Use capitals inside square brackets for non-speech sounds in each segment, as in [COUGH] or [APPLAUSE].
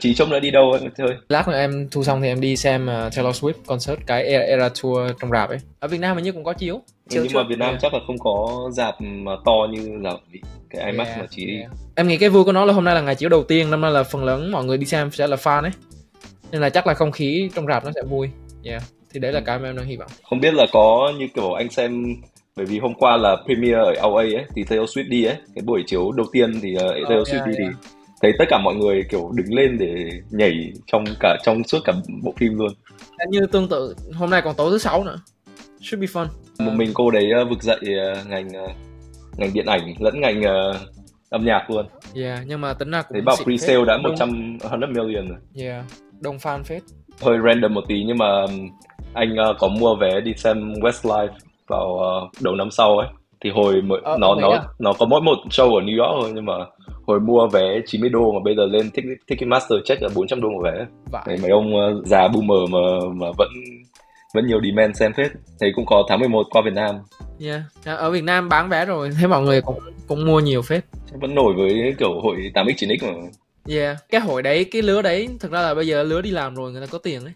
chị trông đã đi đâu em chơi? Lát nữa em thu xong thì em đi xem uh, Taylor Swift concert cái Era, Era Tour trong rạp ấy. Ở Việt Nam hình như cũng có chiếu. Chiếu nhưng mà Việt Nam yeah. chắc là không có dạp mà to như là cái IMAX yeah, mà đi. yeah. em nghĩ cái vui của nó là hôm nay là ngày chiếu đầu tiên năm nay là phần lớn mọi người đi xem sẽ là fan ấy. Nên là chắc là không khí trong rạp nó sẽ vui. Yeah. Thì đấy là cái mà em đang hy vọng. Không biết là có như kiểu anh xem bởi vì hôm qua là premiere ở LA ấy thì Taylor Swift đi ấy. Cái buổi chiếu đầu tiên thì uh, Taylor oh, Swift yeah, đi yeah. thì thấy tất cả mọi người kiểu đứng lên để nhảy trong cả trong suốt cả bộ phim luôn. Như tương tự hôm nay còn tối thứ sáu nữa. Should be fun. Một mình cô đấy uh, vực dậy uh, ngành uh, ngành điện ảnh lẫn ngành uh, âm nhạc luôn. Yeah nhưng mà tính ra cũng thấy bảo pre-sale đã 100 100 million rồi. Yeah đông fan phết. Hơi random một tí nhưng mà anh uh, có mua vé đi xem Westlife vào uh, đầu năm sau ấy. Thì hồi mới, ờ, nó nó à? nó có mỗi một show ở New York thôi nhưng mà hồi mua vé 90 đô mà bây giờ lên Ticketmaster check là 400 đô một vé. Đấy, mấy ông uh, già boomer mà mà vẫn vẫn nhiều demand xem phết. Thấy cũng có tháng 11 qua Việt Nam. Yeah. Ở Việt Nam bán vé rồi, thấy mọi người cũng cũng mua nhiều phết. Vẫn nổi với kiểu hội 8x 9x mà. Yeah, cái hội đấy, cái lứa đấy thực ra là bây giờ lứa đi làm rồi người ta có tiền đấy.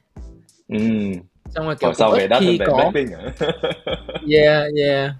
Ừ. Xong rồi kiểu sao về đắt hơn về có... [LAUGHS] Yeah, yeah.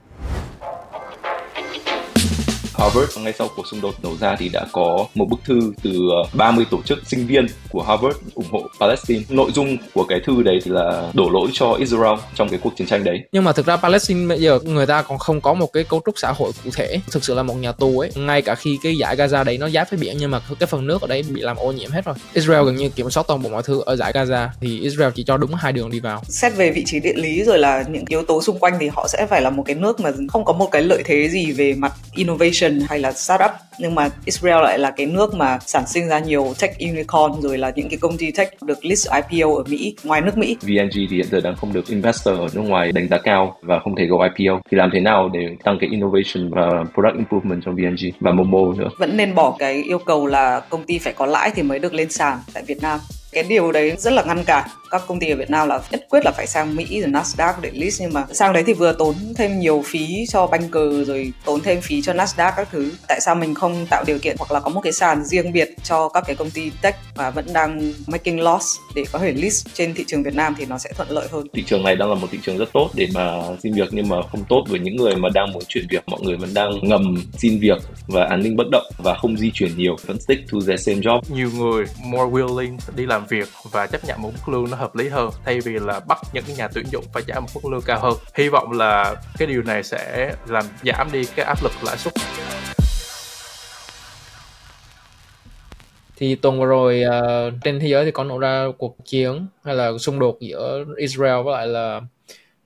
Harvard ngay sau cuộc xung đột nổ ra thì đã có một bức thư từ 30 ờ, tổ chức sinh viên của Harvard ủng hộ Palestine. Nội dung của cái thư đấy thì là đổ lỗi cho Israel trong cái cuộc chiến tranh đấy. Nhưng mà thực ra Palestine bây giờ người ta còn không có một cái cấu trúc xã hội cụ thể. Thực sự là một nhà tù ấy. Ngay cả khi cái giải Gaza đấy nó giáp với biển nhưng mà cái phần nước ở đấy bị làm ô nhiễm hết rồi. Israel gần như kiểm soát toàn bộ mọi thứ ở giải Gaza thì Israel chỉ cho đúng hai đường đi vào. Xét về vị trí địa lý rồi là những yếu tố xung quanh thì họ sẽ phải là một cái nước mà không có một cái lợi thế gì về mặt innovation hay là startup nhưng mà Israel lại là cái nước mà sản sinh ra nhiều tech unicorn rồi là những cái công ty tech được list IPO ở Mỹ ngoài nước Mỹ. VNG thì hiện giờ đang không được investor ở nước ngoài đánh giá cao và không thể go IPO thì làm thế nào để tăng cái innovation và product improvement trong VNG và Momo nữa? Vẫn nên bỏ cái yêu cầu là công ty phải có lãi thì mới được lên sàn tại Việt Nam cái điều đấy rất là ngăn cản. Các công ty ở Việt Nam là nhất quyết là phải sang Mỹ rồi Nasdaq để list nhưng mà sang đấy thì vừa tốn thêm nhiều phí cho banker rồi tốn thêm phí cho Nasdaq các thứ. Tại sao mình không tạo điều kiện hoặc là có một cái sàn riêng biệt cho các cái công ty tech mà vẫn đang making loss để có thể list trên thị trường Việt Nam thì nó sẽ thuận lợi hơn? Thị trường này đang là một thị trường rất tốt để mà xin việc nhưng mà không tốt với những người mà đang muốn chuyển việc. Mọi người vẫn đang ngầm xin việc và an ninh bất động và không di chuyển nhiều. Vẫn stick to the same job. Nhiều người more willing đi làm việc và chấp nhận một mức lương nó hợp lý hơn thay vì là bắt những cái nhà tuyển dụng phải trả một mức lương cao hơn. Hy vọng là cái điều này sẽ làm giảm đi cái áp lực lãi suất. Thì tuần vừa rồi uh, trên thế giới thì có nổ ra cuộc chiến hay là xung đột giữa Israel với lại là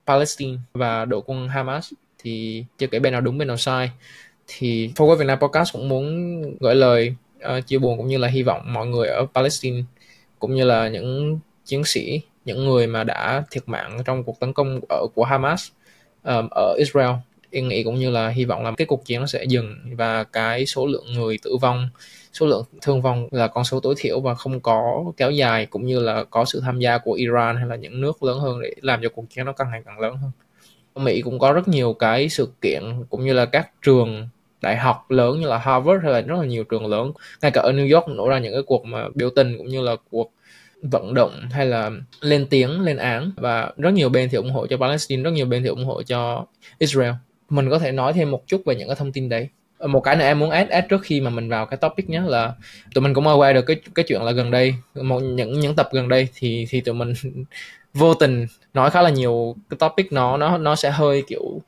Palestine và đội quân Hamas. Thì chưa kể bên nào đúng bên nào sai. Thì Focus Việt Nam Podcast cũng muốn gửi lời uh, chia buồn cũng như là hy vọng mọi người ở Palestine cũng như là những chiến sĩ những người mà đã thiệt mạng trong cuộc tấn công ở của Hamas um, ở Israel. Yên nghĩ cũng như là hy vọng là cái cuộc chiến nó sẽ dừng và cái số lượng người tử vong số lượng thương vong là con số tối thiểu và không có kéo dài cũng như là có sự tham gia của Iran hay là những nước lớn hơn để làm cho cuộc chiến nó càng ngày càng lớn hơn. Mỹ cũng có rất nhiều cái sự kiện cũng như là các trường đại học lớn như là Harvard hay là rất là nhiều trường lớn. Ngay cả ở New York nổ ra những cái cuộc mà biểu tình cũng như là cuộc vận động hay là lên tiếng lên án. Và rất nhiều bên thì ủng hộ cho Palestine rất nhiều bên thì ủng hộ cho Israel. Mình có thể nói thêm một chút về những cái thông tin đấy. Một cái này em muốn add, add trước khi mà mình vào cái topic nhé là tụi mình cũng aware được cái cái chuyện là gần đây một những những tập gần đây thì thì tụi mình [LAUGHS] vô tình nói khá là nhiều cái topic nó nó nó sẽ hơi kiểu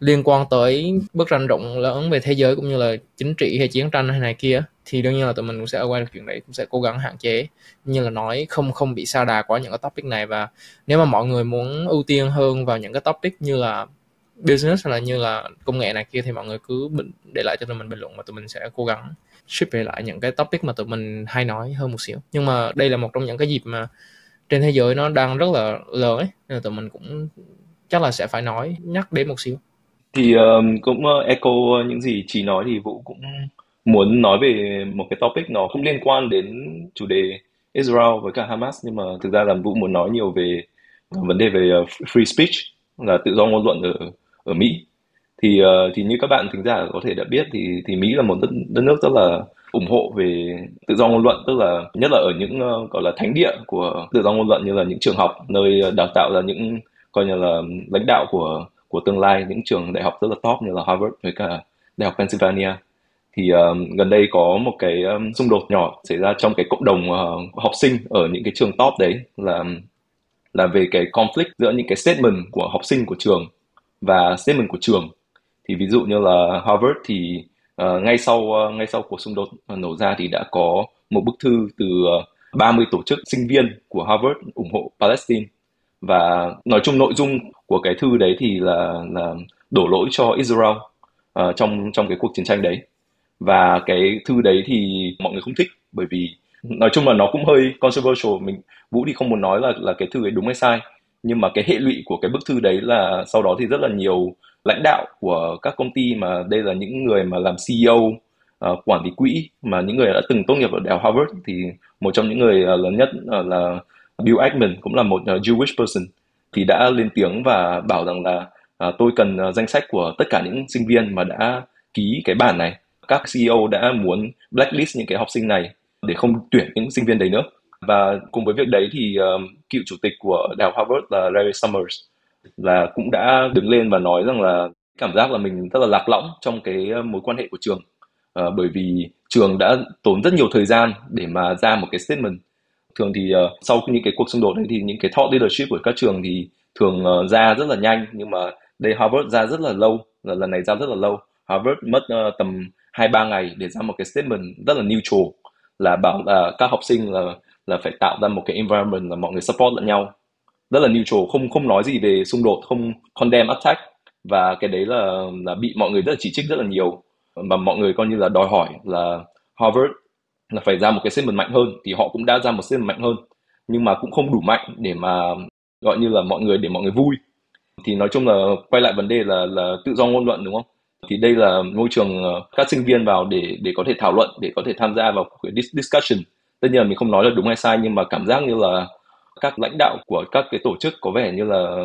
liên quan tới bức tranh rộng lớn về thế giới cũng như là chính trị hay chiến tranh hay này kia thì đương nhiên là tụi mình cũng sẽ quay được chuyện đấy cũng sẽ cố gắng hạn chế. Như là nói không không bị xa đà quá những cái topic này và nếu mà mọi người muốn ưu tiên hơn vào những cái topic như là business hay là như là công nghệ này kia thì mọi người cứ bình, để lại cho tụi mình bình luận và tụi mình sẽ cố gắng ship về lại những cái topic mà tụi mình hay nói hơn một xíu. Nhưng mà đây là một trong những cái dịp mà trên thế giới nó đang rất là lớn ấy nên là tụi mình cũng chắc là sẽ phải nói nhắc đến một xíu thì um, cũng uh, echo những gì chị nói thì vũ cũng muốn nói về một cái topic nó cũng liên quan đến chủ đề Israel với cả Hamas nhưng mà thực ra là vũ muốn nói nhiều về ờ, vấn đề về ờ, free speech là tự do ngôn luận ở ở Mỹ. Thì uh, thì như các bạn thính giả có thể đã biết thì thì Mỹ là một đất, đất nước rất là ủng hộ về tự do ngôn luận tức là nhất là ở những uh, gọi là thánh địa của tự do ngôn luận như là những trường học nơi đào tạo ra những coi như là lãnh đạo của của tương lai những trường đại học rất là top như là Harvard với cả đại học Pennsylvania. Thì um, gần đây có một cái um, xung đột nhỏ xảy ra trong cái cộng đồng uh, học sinh ở những cái trường top đấy là là về cái conflict giữa những cái statement của học sinh của trường và statement của trường. Thì ví dụ như là Harvard thì uh, ngay sau uh, ngay sau cuộc xung đột nổ ra thì đã có một bức thư từ uh, 30 tổ chức sinh viên của Harvard ủng hộ Palestine và nói chung nội dung của cái thư đấy thì là là đổ lỗi cho Israel uh, trong trong cái cuộc chiến tranh đấy. Và cái thư đấy thì mọi người không thích bởi vì nói chung là nó cũng hơi controversial. Mình vũ thì không muốn nói là là cái thư ấy đúng hay sai nhưng mà cái hệ lụy của cái bức thư đấy là sau đó thì rất là nhiều lãnh đạo của các công ty mà đây là những người mà làm CEO uh, ờ, quản lý quỹ mà những người đã từng tốt nghiệp ở đại học Harvard thì một trong những người uh, lớn nhất uh, là Bill Ackman cũng là một ờ, Jewish person thì đã lên tiếng và bảo rằng là uh, tôi cần uh, danh sách của tất cả những sinh viên mà đã ký cái bản này. Các CEO đã muốn blacklist những cái học sinh này để không tuyển những sinh viên đấy nữa. Và cùng với việc đấy thì um, cựu chủ tịch của đại học Harvard là Larry Summers là cũng đã đứng lên và nói rằng là cảm giác là mình rất là lạc lõng trong cái mối quan hệ của trường. Uh, bởi vì trường đã tốn rất nhiều thời gian để mà ra một cái statement thường thì uh, sau những cái cuộc xung đột đấy thì những cái thought leadership của các trường thì thường uh, ra rất là nhanh. Nhưng mà đây Harvard ra rất là lâu là lần này ra rất là lâu. Harvard mất uh, tầm hai ba ngày để ra một cái statement rất là neutral là bảo là các học sinh là là phải tạo ra một cái environment là mọi người support lẫn nhau. Rất là neutral không không nói gì về xung đột không condemn attack. Và cái đấy là là bị mọi người rất là chỉ trích rất là nhiều. Và mọi người coi như là đòi hỏi là Harvard là phải ra một cái statement mạnh hơn, thì họ cũng đã ra một statement mạnh hơn, nhưng mà cũng không đủ mạnh để mà, gọi như là, mọi người, để mọi người vui. Thì nói chung là quay lại vấn đề là là tự do ngôn luận, đúng không? Thì đây là môi trường ờ, các sinh viên vào để để có thể thảo luận, để có thể tham gia vào cái discussion. Tất nhiên là mình không nói là đúng hay sai, nhưng mà cảm giác như là các lãnh đạo của các cái tổ chức có vẻ như là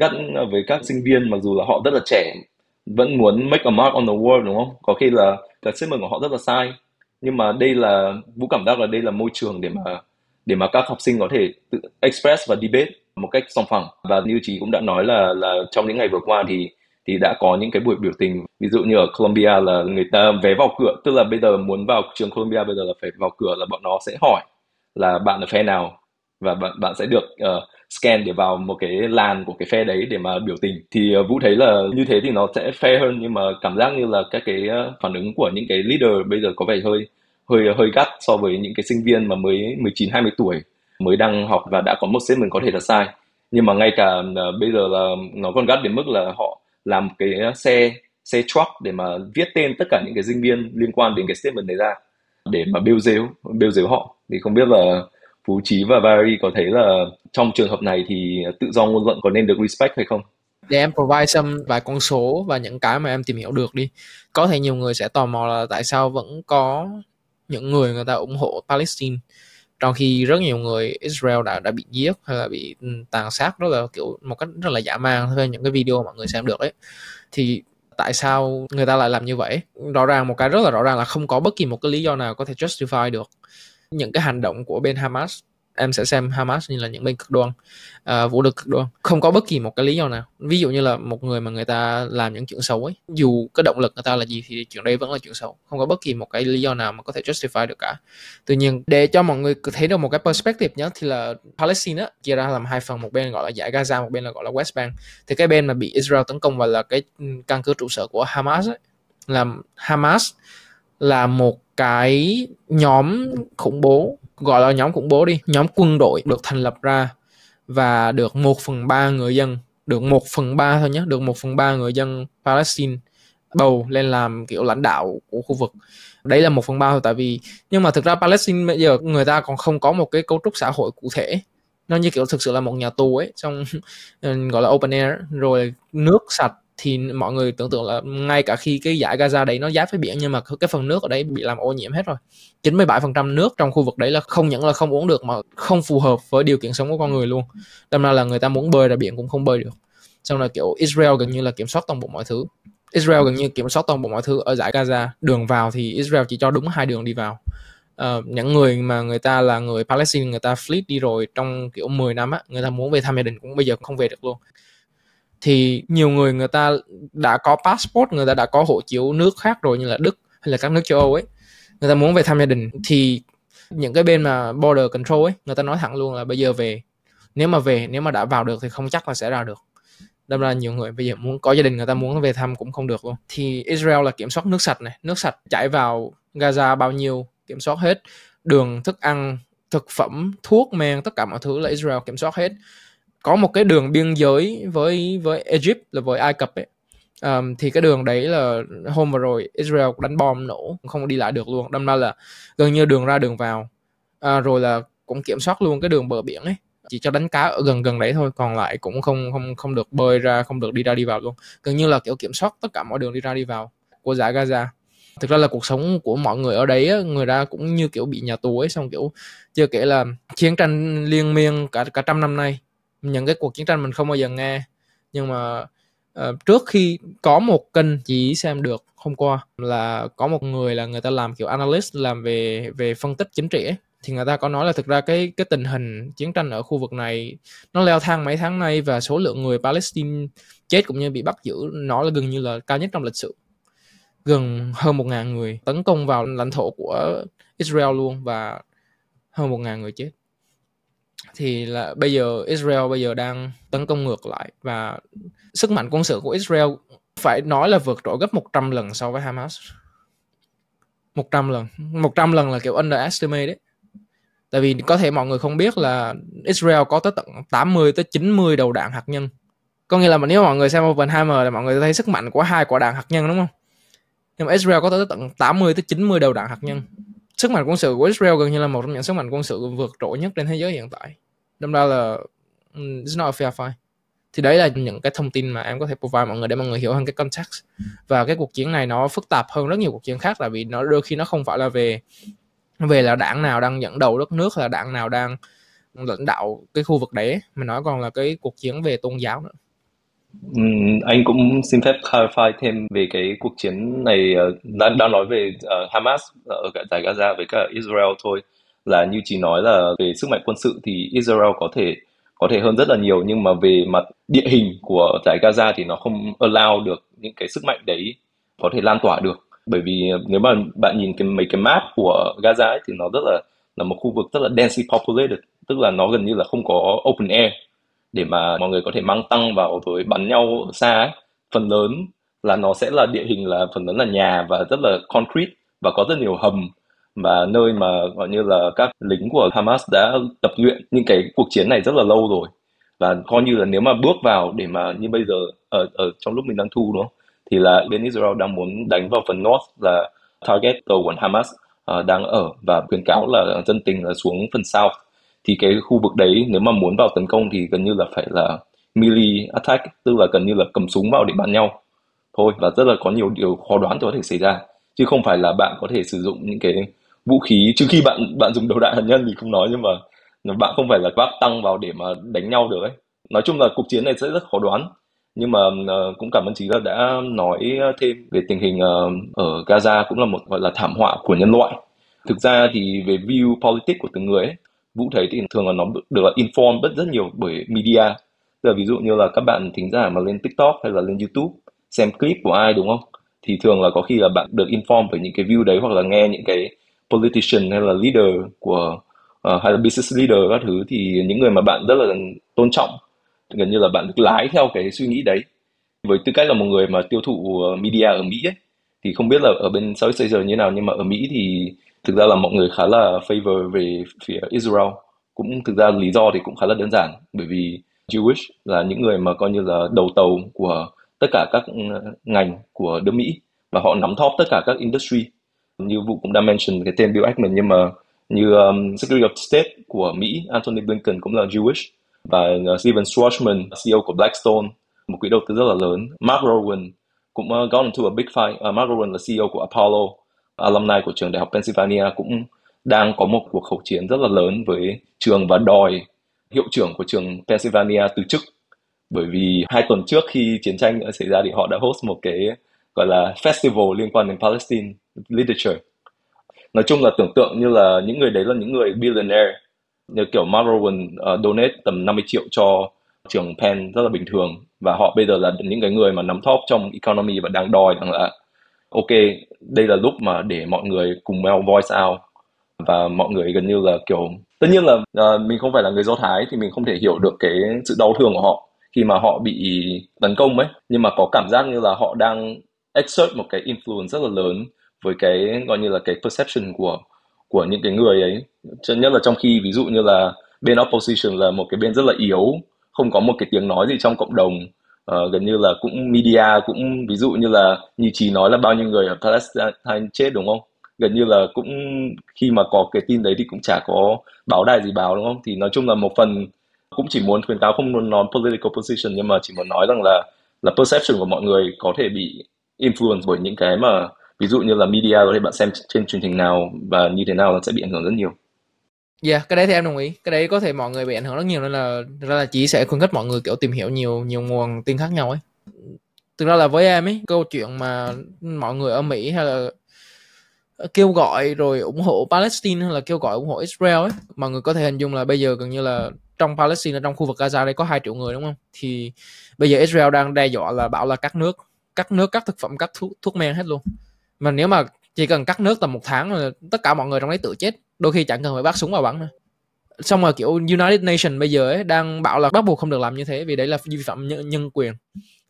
gắt với các sinh viên, mặc dù là họ rất là trẻ, vẫn muốn make a mark on the world, đúng không? Có khi là cái statement của họ rất là sai nhưng mà đây là vũ cảm giác là đây là môi trường để mà để mà các học sinh có thể tự express và debate một cách song phẳng. Và như chị cũng đã nói là là trong những ngày vừa qua thì thì đã có những cái buổi biểu tình. Ví dụ như ở Colombia là người ta vé vào cửa tức là bây giờ muốn vào trường Colombia bây giờ là phải vào cửa là bọn nó sẽ hỏi là bạn là phe nào và bạn bạn sẽ được uh, scan để vào một cái làn của cái phe đấy để mà biểu tình. Thì ờ, vũ thấy là như thế thì nó sẽ fair hơn, nhưng mà cảm giác như là các cái ờ, phản ứng của những cái leader bây giờ có vẻ hơi hơi hơi gắt so với những cái sinh viên mà mới 19 20 tuổi mới đang học và đã có một mình có thể là sai. Nhưng mà ngay cả ờ, bây giờ là nó còn gắt đến mức là họ làm cái xe xe truck để mà viết tên tất cả những cái sinh viên liên quan đến cái statement này ra để mà bêu dếu bêu dếu họ. Thì không biết là Phú Chí và Barry có thấy là trong trường hợp này thì tự do ngôn luận có nên được respect hay không? Để em provide some vài con số và những cái mà em tìm hiểu được đi. Có thể nhiều người sẽ tò mò là tại sao vẫn có những người người ta ủng hộ Palestine, trong khi rất nhiều người Israel đã đã bị giết hay là bị ừ, tàn sát đó là kiểu một cách rất là dã man theo những cái video mọi người xem được ấy thì tại sao người ta lại làm như vậy rõ ràng một cái rất là rõ ràng là không có bất kỳ một cái lý do nào có thể justify được những cái hành động của bên Hamas em sẽ xem Hamas như là những bên cực đoan uh, vũ lực cực đoan. Không có bất kỳ một cái lý do nào. Ví dụ như là một người mà người ta làm những chuyện xấu ấy dù cái động lực người ta là gì thì chuyện đấy vẫn là chuyện xấu. Không có bất kỳ một cái lý do nào mà có thể justify được cả. Tuy nhiên để cho mọi người thấy được một cái perspective nhé thì là Palestine á chia ra làm hai phần một bên gọi là giải Gaza một bên là gọi là West Bank. Thì cái bên mà bị Israel tấn công và là cái ừ, căn cứ trụ sở của Hamas ấy. Là Hamas là một cái nhóm khủng bố gọi là nhóm khủng bố đi. Nhóm quân đội được thành lập ra và được một phần ba người dân, được một phần ba thôi nhé, được một phần ba người dân Palestine bầu lên làm kiểu lãnh đạo của khu vực. Đấy là một phần ba thôi, tại vì nhưng mà thực ra Palestine bây giờ người ta còn không có một cái cấu trúc xã hội cụ thể. Nó như kiểu thực sự là một nhà tù ấy, trong, [LAUGHS] gọi là open air, rồi nước sạch thì mọi người tưởng tượng là ngay cả khi cái giải Gaza đấy nó giáp với biển nhưng mà cái phần nước ở đấy bị làm ô nhiễm hết rồi. 97% nước trong khu vực đấy là không những là không uống được mà không phù hợp với điều kiện sống của con người luôn. Đâm ra là người ta muốn bơi ra biển cũng không bơi được. Xong là kiểu Israel gần như là kiểm soát toàn bộ mọi thứ. Israel gần như kiểm soát toàn bộ mọi thứ ở giải Gaza. Đường vào thì Israel chỉ cho đúng hai đường đi vào. Uh, những người mà người ta là người Palestine người ta flee đi rồi trong kiểu 10 năm á người ta muốn về thăm gia đình cũng bây giờ không về được luôn thì nhiều người người ta đã có passport, người ta đã có hộ chiếu nước khác rồi như là Đức hay là các nước châu Âu ấy. Người ta muốn về thăm gia đình thì những cái bên mà border control ấy, người ta nói thẳng luôn là bây giờ về, nếu mà về, nếu mà đã vào được thì không chắc là sẽ ra được. Đâm ra nhiều người bây giờ muốn có gia đình, người ta muốn về thăm cũng không được luôn. Thì Israel là kiểm soát nước sạch này, nước sạch chảy vào Gaza bao nhiêu, kiểm soát hết. Đường thức ăn, thực phẩm, thuốc, men, tất cả mọi thứ là Israel kiểm soát hết có một cái đường biên giới với với Egypt là với Ai Cập ấy. Um, thì cái đường đấy là hôm vừa rồi Israel đánh bom nổ không đi lại được luôn. Đâm ra là gần như đường ra đường vào. À, rồi là cũng kiểm soát luôn cái đường bờ biển ấy. Chỉ cho đánh cá ở gần gần đấy thôi còn lại cũng không không không được bơi ra không được đi ra đi vào luôn. Gần như là kiểu kiểm soát tất cả mọi đường đi ra đi vào của giải Gaza. Thực ra là cuộc sống của mọi người ở đấy á, người ta cũng như kiểu bị nhà tù ấy xong kiểu chưa kể là chiến tranh liên miên cả cả trăm năm nay những cái cuộc chiến tranh mình không bao giờ nghe. Nhưng mà uh, trước khi có một kênh chỉ xem được hôm qua là có một người là người ta làm kiểu analyst làm về về phân tích chính trị ấy thì người ta có nói là thực ra cái cái tình hình chiến tranh ở khu vực này nó leo thang mấy tháng nay và số lượng người Palestine chết cũng như bị bắt giữ nó là gần như là cao nhất trong lịch sử. Gần hơn một ngàn người tấn công vào lãnh thổ của Israel luôn và hơn một ngàn người chết thì là bây giờ Israel bây giờ đang tấn công ngược lại và sức mạnh quân sự của Israel phải nói là vượt trội gấp 100 lần so với Hamas. 100 lần. 100 lần là kiểu underestimate đấy. Tại vì có thể mọi người không biết là Israel có tới tận 80 tới 90 đầu đạn hạt nhân. Có nghĩa là nếu mọi người xem Oppenheimer là mọi người thấy sức mạnh của hai quả đạn hạt nhân, đúng không? Nhưng mà Israel có tới tận 80 tới 90 đầu đạn hạt nhân sức mạnh quân sự của Israel gần như là một trong những sức mạnh quân sự vượt trội nhất trên thế giới hiện tại. Đâm ra là ừ, it's not a fair fight. Thì đấy là những cái thông tin mà em có thể provide mọi người để mọi người hiểu hơn cái context. Và cái cuộc chiến này nó phức tạp hơn rất nhiều cuộc chiến khác tại vì nó đôi khi nó không phải là về về là đảng nào đang dẫn đầu đất nước là đảng nào đang lãnh đạo cái khu vực đấy, mà nói còn là cái cuộc chiến về tôn giáo nữa. Anh cũng xin phép clarify thêm về cái cuộc chiến này ờ, đang đang nói về uh, Hamas ở cả giải Gaza với cả Israel thôi. Là như chị nói là về sức mạnh quân sự thì Israel có thể có thể hơn rất là nhiều nhưng mà về mặt địa hình của giải Gaza thì nó không allow được những cái sức mạnh đấy có thể lan tỏa được. Bởi vì nếu mà bạn nhìn cái mấy cái map của Gaza ấy, thì nó rất là là một khu vực rất là densely populated tức là nó gần như là không có open air để mà mọi người có thể mang tăng vào rồi bắn nhau xa ấy. phần lớn là nó sẽ là địa hình là phần lớn là nhà và rất là concrete và có rất nhiều hầm và nơi mà gọi như là các lính của Hamas đã tập luyện. Những cái cuộc chiến này rất là lâu rồi và coi như là nếu mà bước vào để mà như bây giờ ở ở trong lúc mình đang thu đúng không? Thì là bên Israel đang muốn đánh vào phần north là target tàu của Hamas uh, đang ở và khuyến cáo là dân tình là xuống phần south thì cái khu vực đấy nếu mà muốn vào tấn công thì gần như là phải là melee attack tức là gần như là cầm súng vào để bắn nhau. Thôi và rất là có nhiều điều khó đoán có thể xảy ra chứ không phải là bạn có thể sử dụng những cái vũ khí trừ khi bạn bạn dùng đầu đạn hạt nhân thì không nói nhưng mà bạn không phải là vác tăng vào để mà đánh nhau được ấy. Nói chung là cuộc chiến này sẽ rất khó đoán nhưng mà uh, cũng cảm ơn chị là đã nói thêm về tình hình uh, ở Gaza cũng là một gọi là thảm họa của nhân loại. Thực ra thì về view politics của từng người ấy, Vũ thấy thì thường là nó được là inform rất rất nhiều bởi media. Tức là ví dụ như là các bạn thính giả mà lên TikTok hay là lên YouTube xem clip của ai đúng không? Thì thường là có khi là bạn được inform bởi những cái view đấy hoặc là nghe những cái politician hay là leader của uh, hay là business leader các thứ thì những người mà bạn rất là tôn trọng gần như là bạn được lái theo cái suy nghĩ đấy. Với tư cách là một người mà tiêu thụ ờ, media ở Mỹ ấy, thì không biết là ở bên Southeast Asia như nào nhưng mà ở Mỹ thì thực ra là mọi người khá là favor về phía Israel. Cũng thực ra lý do thì cũng khá là đơn giản. Bởi vì Jewish là những người mà coi như là đầu tàu của tất cả các ừ, ngành của nước Mỹ. Và họ nắm top tất cả các industry. Như vụ cũng đã mention cái tên Bill Ackman nhưng mà như um, Secretary of State của Mỹ Antony Blinken cũng là Jewish. Và uh, Steven Schwarzman CEO của Blackstone một quỹ đầu tư rất là lớn. Mark Rowan cũng uh, gone into a big fight. Uh, Mark Rowan là CEO của Apollo alumni của trường đại học Pennsylvania cũng đang có một cuộc khẩu chiến rất là lớn với trường và đòi hiệu trưởng của trường Pennsylvania từ chức. Bởi vì hai tuần trước khi chiến tranh xảy ra thì họ đã host một cái gọi là festival liên quan đến Palestine literature nói chung là tưởng tượng như là những người đấy là những người billionaire như kiểu Mark Rowan uh, donate tầm 50 triệu cho trường Penn rất là bình thường. Và họ bây giờ là những cái người mà nắm top trong economy và đang đòi rằng là ok đây là lúc mà để mọi người cùng nhau voice out. Và mọi người gần như là kiểu tất nhiên là uh, mình không phải là người do thái thì mình không thể hiểu được cái sự đau thương của họ khi mà họ bị tấn công ấy. Nhưng mà có cảm giác như là họ đang exert một cái influence rất là lớn với cái gọi như là cái perception của của những cái người ấy. Cho nhất là trong khi ví dụ như là bên opposition là một cái bên rất là yếu không có một cái tiếng nói gì trong cộng đồng uh, gần như là cũng media cũng ví dụ như là như chị nói là bao nhiêu người ở Palestine chết đúng không? Gần như là cũng khi mà có cái tin đấy thì cũng chả có báo đài gì báo đúng không? Thì nói chung là một phần cũng chỉ muốn khuyến cáo không muốn nói political position nhưng mà chỉ muốn nói rằng là là perception của mọi người có thể bị influence bởi những cái mà ví dụ như là media có thể bạn xem trên truyền hình nào và như thế nào nó sẽ bị ảnh hưởng rất nhiều. Dạ, yeah, cái đấy thì em đồng ý. Cái đấy có thể mọi người bị ảnh hưởng rất nhiều nên là ra là chỉ sẽ khuyến khích mọi người kiểu tìm hiểu nhiều nhiều nguồn tin khác nhau ấy. Thực ra là với em ấy, câu chuyện mà mọi người ở Mỹ hay là ờ, kêu gọi rồi ủng hộ Palestine hay là kêu gọi ủng hộ Israel ấy, mọi người có thể hình dung là bây giờ gần như là trong Palestine trong khu vực Gaza đây có 2 triệu người đúng không? Thì bây giờ Israel đang đe dọa là bảo là cắt nước, cắt nước, cắt thực phẩm, cắt thuốc, thuốc men hết luôn. Mà nếu mà chỉ cần cắt nước tầm một tháng là tất cả mọi người trong đấy tự chết đôi khi chẳng cần phải bắt súng vào bắn nữa. Xong rồi kiểu United Nations bây giờ ấy đang bảo là bắt buộc không được làm như thế vì đấy là vi phạm nhân, nhân quyền.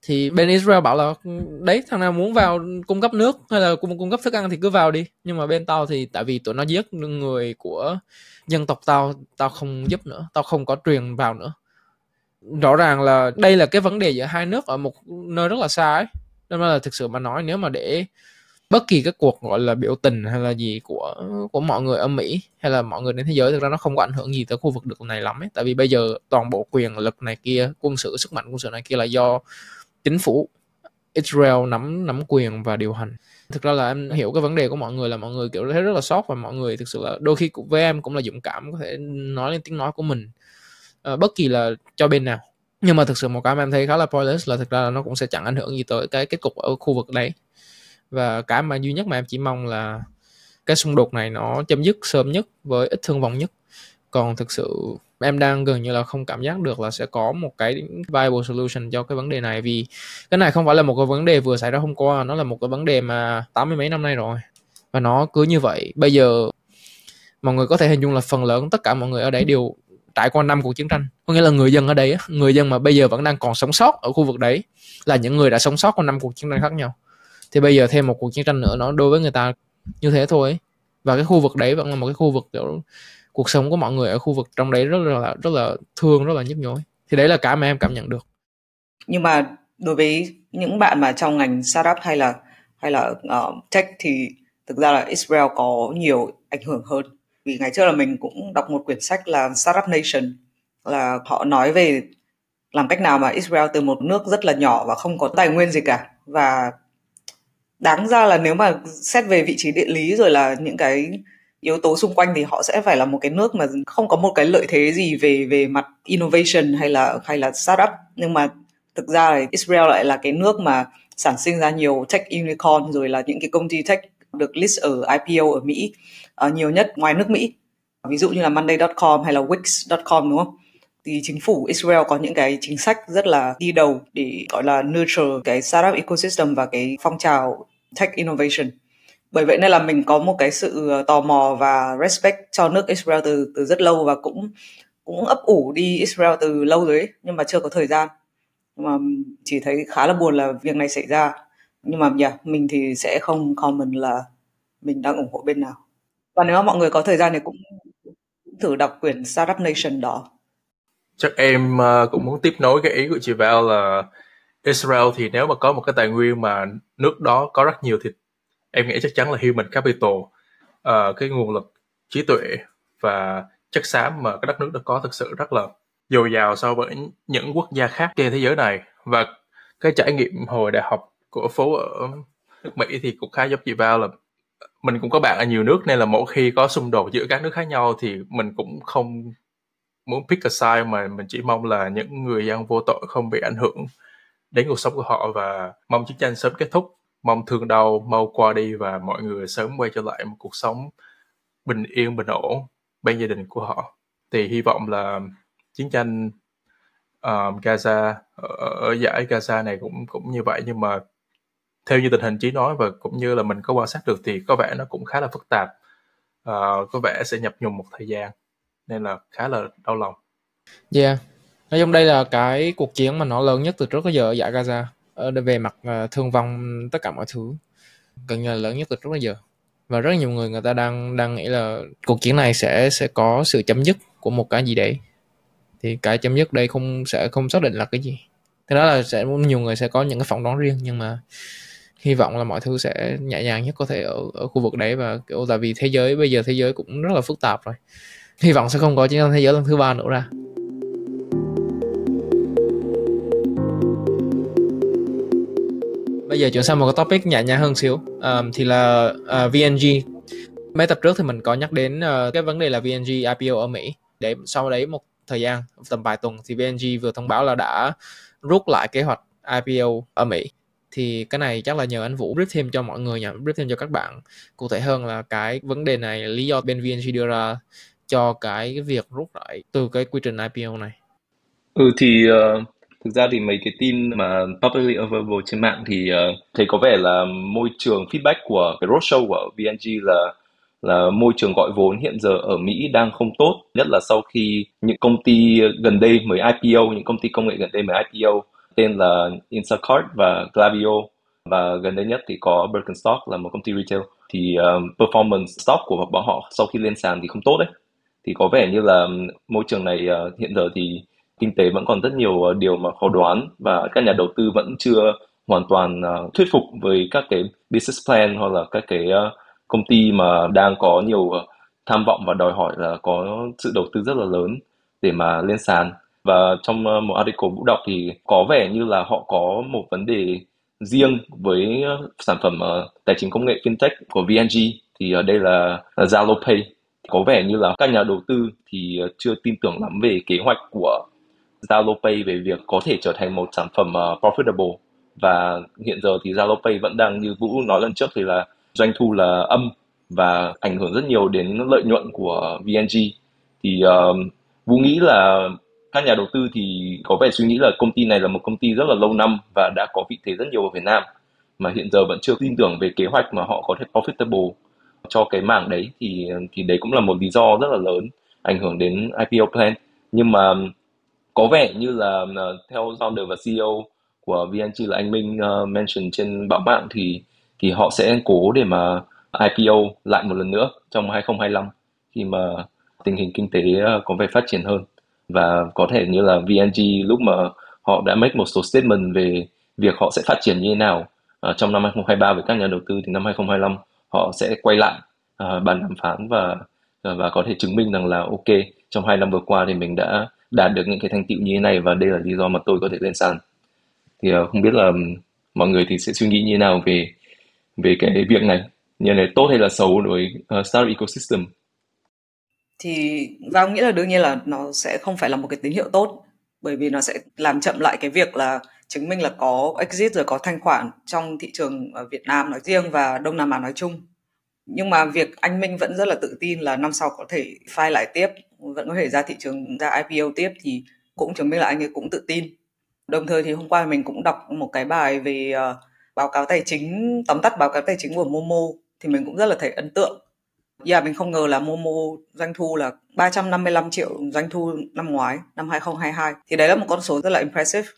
Thì bên Israel bảo là đấy thằng nào muốn vào cung cấp nước hay là cung, cung cấp thức ăn thì cứ vào đi. Nhưng mà bên tao thì tại vì tụi nó giết người của dân tộc tao tao không giúp nữa tao không có truyền vào nữa. Rõ ràng là đây là cái vấn đề giữa hai nước ở một nơi rất là xa ấy. Nên là thực sự mà nói nếu mà để bất kỳ cái cuộc gọi là biểu tình hay là gì của của mọi người ở Mỹ hay là mọi người trên thế giới thực ra nó không có ảnh hưởng gì tới khu vực được này lắm ấy. Tại vì bây giờ toàn bộ quyền lực này kia quân sự sức mạnh quân sự này kia là do chính phủ Israel nắm nắm quyền và điều hành. Thực ra là em hiểu cái vấn đề của mọi người là mọi người kiểu thấy rất là sót và mọi người thực sự là đôi khi với em cũng là dũng cảm có thể nói lên tiếng nói của mình à, bất kỳ là cho bên nào. Nhưng mà thực sự một cái mà em thấy khá là pointless là thực ra là nó cũng sẽ chẳng ảnh hưởng gì tới cái kết cục ở khu vực đấy và cái mà duy nhất mà em chỉ mong là cái xung đột này nó chấm dứt sớm nhất với ít thương vong nhất. Còn thực sự em đang gần như là không cảm giác được là sẽ có một cái viable solution cho cái vấn đề này. Vì cái này không phải là một cái vấn đề vừa xảy ra hôm qua, nó là một cái vấn đề mà tám mươi mấy năm nay rồi. Và nó cứ như vậy. Bây giờ mọi người có thể hình dung là phần lớn tất cả mọi người ở đây đều trải qua năm cuộc chiến tranh. Có nghĩa là người dân ở đây người dân mà bây giờ vẫn đang còn sống sót ở khu vực đấy là những người đã sống sót qua năm cuộc chiến tranh khác nhau thì bây giờ thêm một cuộc chiến tranh nữa nó đối với người ta như thế thôi và cái khu vực đấy vẫn là một cái khu vực kiểu cuộc sống của mọi người ở khu vực trong đấy rất là rất là thương rất là nhức nhối. Thì đấy là cái mà em cảm nhận được. Nhưng mà đối với những bạn mà trong ngành startup hay là hay là uh, tech thì thực ra là Israel có nhiều ảnh hưởng hơn. Vì ngày trước là mình cũng đọc một quyển sách là Startup Nation là họ nói về làm cách nào mà Israel từ một nước rất là nhỏ và không có tài nguyên gì cả. Và đáng ra là nếu mà xét về vị trí địa lý rồi là những cái yếu tố xung quanh thì họ sẽ phải là một cái nước mà không có một cái lợi thế gì về về mặt innovation hay là hay là startup. Nhưng mà thực ra là Israel lại là cái nước mà sản sinh ra nhiều tech unicorn rồi là những cái công ty tech được list ở IPO ở Mỹ uh, nhiều nhất ngoài nước Mỹ. Ví dụ như là Monday.com hay là Wix.com đúng không? Thì chính phủ Israel có những cái chính sách rất là đi đầu để gọi là nurture cái startup ecosystem và cái phong trào tech innovation. Bởi vậy nên là mình có một cái sự ờ, tò mò và respect cho nước Israel từ từ rất lâu và cũng cũng ấp ủ đi Israel từ lâu rồi ấy, nhưng mà chưa có thời gian. Nhưng mà chỉ thấy khá là buồn là việc này xảy ra. Nhưng mà yeah, mình thì sẽ không comment là mình đang ủng hộ bên nào. Và nếu mà mọi người có thời gian thì cũng thử đọc quyển Startup Nation đó chắc em uh, cũng muốn tiếp nối cái ý của chị Val là Israel thì nếu mà có một cái tài nguyên mà nước đó có rất nhiều thì em nghĩ chắc chắn là human capital uh, cái nguồn lực trí tuệ và chất xám mà cái đất nước đó có thực sự rất là dồi dào so với những quốc gia khác trên thế giới này. Và cái trải nghiệm hồi đại học của phố ở nước Mỹ thì cũng khá giống chị Val là mình cũng có bạn ở nhiều nước nên là mỗi khi có xung đột giữa các nước khác nhau thì mình cũng không muốn pick a side mà mình chỉ mong là những người dân vô tội không bị ảnh hưởng đến cuộc sống của họ và mong chiến tranh sớm kết thúc. Mong thương đau mau qua đi và mọi người sớm quay trở lại một cuộc sống bình yên bình ổn bên gia đình của họ. Thì hy vọng là chiến tranh um, Gaza ở, ở giải Gaza này cũng cũng như vậy. Nhưng mà theo như tình hình chí nói và cũng như là mình có quan sát được thì có vẻ nó cũng khá là phức tạp. Uh, có vẻ sẽ nhập nhùng một thời gian nên là khá là đau lòng. Yeah, nói chung đây là cái cuộc chiến mà nó lớn nhất từ trước tới giờ ở giải Gaza ờ, về mặt ờ, thương vong tất cả mọi thứ. Gần như là lớn nhất từ trước tới giờ. Và rất nhiều người người ta đang đang nghĩ là cuộc chiến này sẽ sẽ có sự chấm dứt của một cái gì đấy. Thì cái chấm dứt đây không sẽ không xác định là cái gì. Thế đó là sẽ nhiều người sẽ có những cái phỏng đoán riêng nhưng mà hy vọng là mọi thứ sẽ nhẹ nhàng nhất có thể ở ở khu vực đấy. Và kiểu tại vì thế giới bây giờ thế giới cũng rất là phức tạp rồi hy vọng sẽ không có chiến tranh thế giới lần thứ ba nữa ra. Bây giờ chuyển sang một cái topic nhẹ nhàng hơn xíu. Um, thì là ờ, uh, VNG mấy tập trước thì mình có nhắc đến uh, cái vấn đề là VNG IPO ở Mỹ. Để sau đấy một thời gian tầm vài tuần thì VNG vừa thông báo là đã rút lại kế hoạch IPO ở Mỹ. Thì cái này chắc là nhờ anh Vũ brief thêm cho mọi người nhỉ brief thêm cho các bạn cụ thể hơn là cái vấn đề này lý do bên VNG đưa ra cho cái việc rút lại từ cái quy trình IPO này? Ừ thì uh, thực ra thì mấy cái tin mà publicly available trên mạng thì uh, thấy có vẻ là môi trường feedback của cái roadshow của VNG là là môi trường gọi vốn hiện giờ ở Mỹ đang không tốt, nhất là sau khi những công ty gần đây mới IPO, những công ty công nghệ gần đây mới IPO tên là Instacart và Glavio và gần đây nhất thì có Birkenstock là một công ty retail. Thì um, performance stock của bọn họ sau khi lên sàn thì không tốt đấy thì có vẻ như là môi trường này uh, hiện giờ thì kinh tế vẫn còn rất nhiều uh, điều mà khó đoán và các nhà đầu tư vẫn chưa hoàn toàn uh, thuyết phục với các cái business plan hoặc là các cái uh, công ty mà đang có nhiều uh, tham vọng và đòi hỏi là có sự đầu tư rất là lớn để mà lên sàn. Và trong uh, một article vũ đọc thì có vẻ như là họ có một vấn đề riêng với uh, sản phẩm uh, tài chính công nghệ fintech của VNG thì ở đây là, là Zalo Pay có vẻ như là các nhà đầu tư thì ờ, chưa tin tưởng lắm về kế hoạch của Zalo Pay về việc có thể trở thành một sản phẩm uh, profitable. Và hiện giờ thì Zalo Pay vẫn đang như Vũ nói lần trước thì là doanh thu là âm và ảnh hưởng rất nhiều đến lợi nhuận của VNG thì uh, Vũ nghĩ là các nhà đầu tư thì có vẻ suy nghĩ là công ty này là một công ty rất là lâu năm và đã có vị thế rất nhiều ở Việt Nam mà hiện giờ vẫn chưa tin tưởng về kế hoạch mà họ có thể profitable cho cái mảng đấy thì thì đấy cũng là một lý do rất là lớn ảnh hưởng đến IPO plan. Nhưng mà có vẻ như là ờ, theo founder và CEO của VNG là anh Minh uh, mention trên báo mạng thì thì họ sẽ cố để mà IPO lại một lần nữa trong 2025 khi mà tình hình kinh tế ờ, có vẻ phát triển hơn. Và có thể như là VNG lúc mà họ đã make một số statement về việc họ sẽ phát triển như thế nào uh, trong năm 2023 với các nhà đầu tư thì năm 2025 họ sẽ quay lại uh, bàn đàm phán và à, và có thể chứng minh rằng là ok trong hai năm vừa qua thì mình đã đạt được những cái thành tựu như thế này và đây là lý do mà tôi có thể lên sàn. Thì uh, không biết là mọi người thì sẽ suy nghĩ như thế nào về về cái việc này? Như này tốt hay là xấu đối với uh, startup ecosystem? Thì Giao nghĩ là đương nhiên là nó sẽ không phải là một cái tín hiệu tốt bởi vì nó sẽ làm chậm lại cái việc là chứng minh là có exit rồi có thanh khoản trong thị trường ở Việt Nam nói riêng và Đông Nam Á nói chung. Nhưng mà việc anh Minh vẫn rất là tự tin là năm sau có thể file lại tiếp, vẫn có thể ra thị trường ra IPO tiếp thì cũng chứng minh là anh ấy cũng tự tin. Đồng thời thì hôm qua mình cũng đọc một cái bài về uh, báo cáo tài chính tóm tắt báo cáo tài chính của Momo thì mình cũng rất là thấy ấn tượng Yeah, mình không ngờ là Momo doanh thu là 355 triệu doanh thu năm ngoái, năm 2022. Thì đấy là một con số rất là impressive.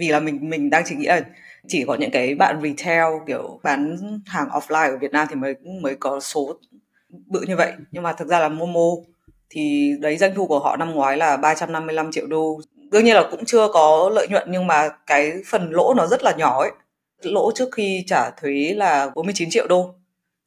Vì là mình mình đang chỉ nghĩ là chỉ có những cái bạn retail, kiểu bán hàng offline ở Việt Nam thì mới mới có số bự như vậy. Nhưng mà thực ra là Momo thì đấy, doanh thu của họ năm ngoái là 355 triệu đô. Đương nhiên là cũng chưa có lợi nhuận, nhưng mà cái phần lỗ nó rất là nhỏ ấy. Lỗ trước khi trả thuế là 49 triệu đô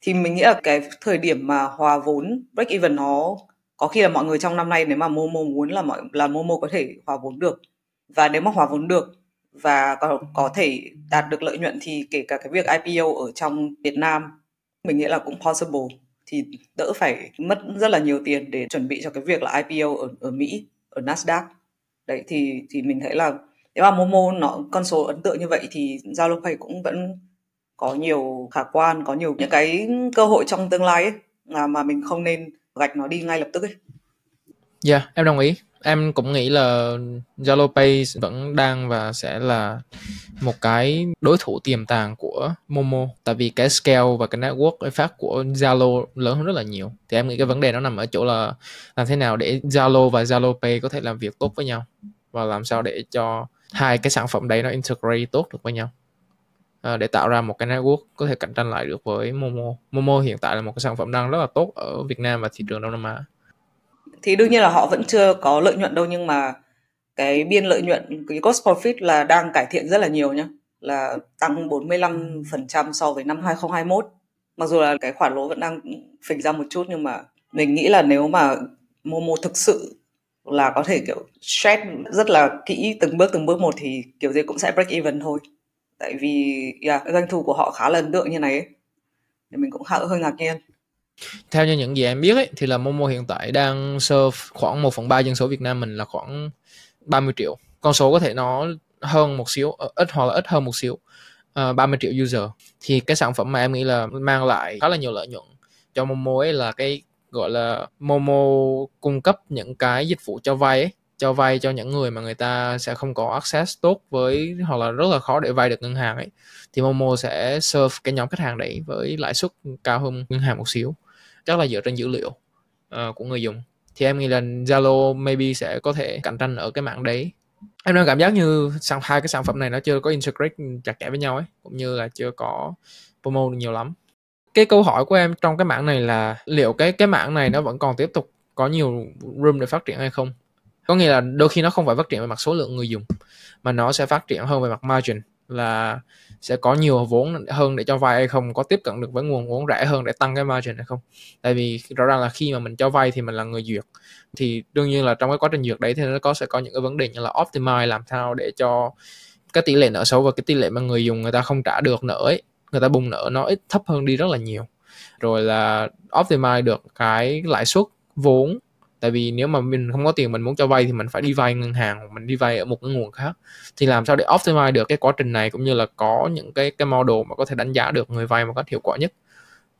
thì mình nghĩ là cái thời điểm mà hòa vốn break even nó, có khi là mọi người trong năm nay nếu mà Momo muốn là mọi, là Momo có thể hòa vốn được và nếu mà hòa vốn được và có, có thể đạt được lợi nhuận thì kể cả cái việc IPO ở trong Việt Nam mình nghĩ là cũng possible thì đỡ phải mất rất là nhiều tiền để chuẩn bị cho cái việc là IPO ở ở Mỹ ở Nasdaq đấy thì thì mình thấy là nếu mà Momo nó con số ấn tượng như vậy thì Zalo Pay cũng vẫn có nhiều khả quan có nhiều những cái cơ hội trong tương lai ấy mà mà mình không nên gạch nó đi ngay lập tức ấy. Dạ, yeah, em đồng ý. Em cũng nghĩ là Zalo Pay vẫn đang và sẽ là một cái đối thủ tiềm tàng của Momo tại vì cái scale và cái network effect của Zalo lớn hơn rất là nhiều. Thì em nghĩ cái vấn đề nó nằm ở chỗ là làm thế nào để Zalo và Zalo Pay có thể làm việc tốt với nhau và làm sao để cho hai cái sản phẩm đấy nó integrate tốt được với nhau à, để tạo ra một cái network có thể cạnh tranh lại được với Momo. Momo hiện tại là một cái sản phẩm đang rất là tốt ở Việt Nam và thị trường Đông Nam Á. Thì đương nhiên là họ vẫn chưa có lợi nhuận đâu nhưng mà cái biên lợi nhuận cái cost profit là đang cải thiện rất là nhiều nhá. Là tăng 45% so với năm 2021 mặc dù là cái khoản lỗ vẫn đang phình ra một chút nhưng mà mình nghĩ là nếu mà Momo thực sự là có thể kiểu stress rất là kỹ từng bước từng bước một thì kiểu gì cũng sẽ break even thôi. Tại vì yeah, doanh thu của họ khá là ấn tượng như này ấy. thì mình cũng hơi ngạc nhiên theo như những gì em biết ấy, thì là Momo hiện tại đang serve khoảng 1 phần 3 dân số Việt Nam mình là khoảng 30 triệu. Con số có thể nó hơn một xíu ờ, ít hoặc là ít hơn một xíu ờ, uh, 30 triệu user. Thì cái sản phẩm mà em nghĩ là mang lại khá là nhiều lợi nhuận cho Momo ấy là cái gọi là Momo cung cấp những cái dịch vụ cho vay ấy cho vay cho những người mà người ta sẽ không có access tốt với hoặc là rất là khó để vay được ngân hàng ấy. Thì Momo sẽ serve cái nhóm khách hàng đấy với lãi suất cao hơn ngân hàng một xíu chắc là dựa trên dữ liệu uh, của người dùng. Thì em nghĩ là Zalo maybe sẽ có thể cạnh tranh ở cái mạng đấy. Em đang cảm giác như sang hai cái sản phẩm này nó chưa có integrate chặt chẽ với nhau ấy cũng như là chưa có promo nhiều lắm. Cái câu hỏi của em trong cái mảng này là liệu cái cái mảng này nó vẫn còn tiếp tục có nhiều room để phát triển hay không? Có nghĩa là đôi khi nó không phải phát triển về mặt số lượng người dùng mà nó sẽ phát triển hơn về mặt margin là sẽ có nhiều vốn hơn để cho vay hay không, có tiếp cận được với nguồn vốn rẻ hơn để tăng cái margin hay không. Tại vì rõ ràng là khi mà mình cho vay thì mình là người duyệt, thì đương nhiên là trong cái quá trình duyệt đấy thì nó có, sẽ có những cái vấn đề như là optimize, làm sao để cho cái tỷ lệ nợ xấu và cái tỷ lệ mà người dùng người ta không trả được nợ ấy, người ta bùng nợ nó ít, thấp hơn đi rất là nhiều. Rồi là optimize được cái lãi suất vốn tại vì nếu mà mình không có tiền mình muốn cho vay thì mình phải đi vay ngân hàng mình đi vay ở một cái nguồn khác. Thì làm sao để optimize được cái quá trình này cũng như là có những cái cái model mà có thể đánh giá được người vay một cách hiệu quả nhất.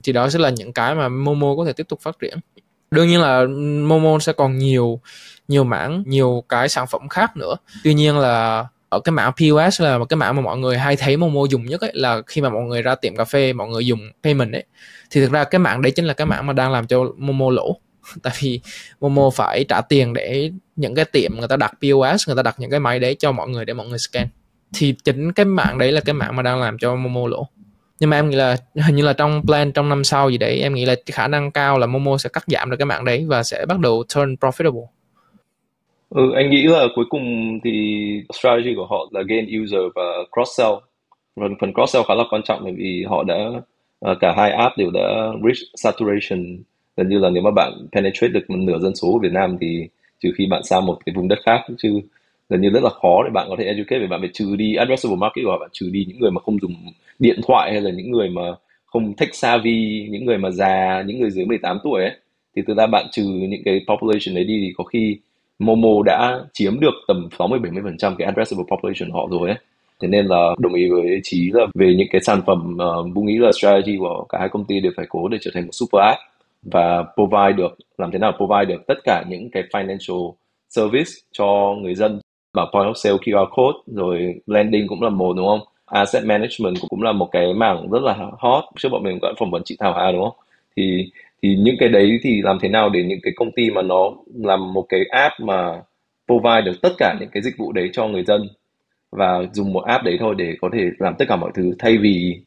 Thì đó sẽ là những cái mà Momo có thể tiếp tục phát triển. Đương nhiên là Momo sẽ còn nhiều nhiều mảng, nhiều cái sản phẩm khác nữa. Tuy nhiên là ở cái mảng POS là một cái mảng mà mọi người hay thấy Momo dùng nhất ấy, là khi mà mọi người ra tiệm cà phê, mọi người dùng payment ấy. Thì thực ra cái mảng đấy chính là cái mảng mà đang làm cho Momo lỗ. [LAUGHS] tại vì Momo phải trả tiền để những cái tiệm người ta đặt POS người ta đặt những cái máy đấy cho mọi người để mọi người scan. Thì chính cái mạng đấy là cái mạng mà đang làm cho Momo lỗ. Nhưng mà em nghĩ là hình như là trong plan trong năm sau gì đấy em nghĩ là khả năng cao là Momo sẽ cắt giảm được cái mạng đấy và sẽ bắt đầu turn profitable. Ừ, anh nghĩ là cuối cùng thì strategy của họ là gain user và cross sell. Và phần cross sell khá là quan trọng bởi vì họ đã à, cả hai app đều đã reach saturation gần như là nếu mà bạn penetrate được một nửa dân số của Việt Nam thì trừ khi bạn sang một cái vùng đất khác chứ gần như rất là khó để bạn có thể educate về bạn phải trừ đi addressable market của bạn trừ đi những người mà không dùng điện thoại hay là những người mà không thích savvy những người mà già những người dưới 18 tuổi ấy thì từ ra bạn trừ những cái population đấy đi thì có khi Momo đã chiếm được tầm 60 70% cái addressable population họ rồi ấy. Thế nên là đồng ý với Chí là về những cái sản phẩm ờ, uh, Vũ nghĩ là strategy của cả hai công ty đều phải cố để trở thành một super app và provide được, làm thế nào provide được tất cả những cái financial service cho người dân. Và point of sale QR code, rồi lending cũng là một, đúng không? Asset management cũng là một cái mảng rất là hot. Trước bọn mình có phỏng vấn chị Thảo Hà, đúng không? Thì thì những cái đấy thì làm thế nào để những cái công ty mà nó làm một cái app mà provide được tất cả những cái dịch vụ đấy cho người dân và dùng một app đấy thôi để có thể làm tất cả mọi thứ thay vì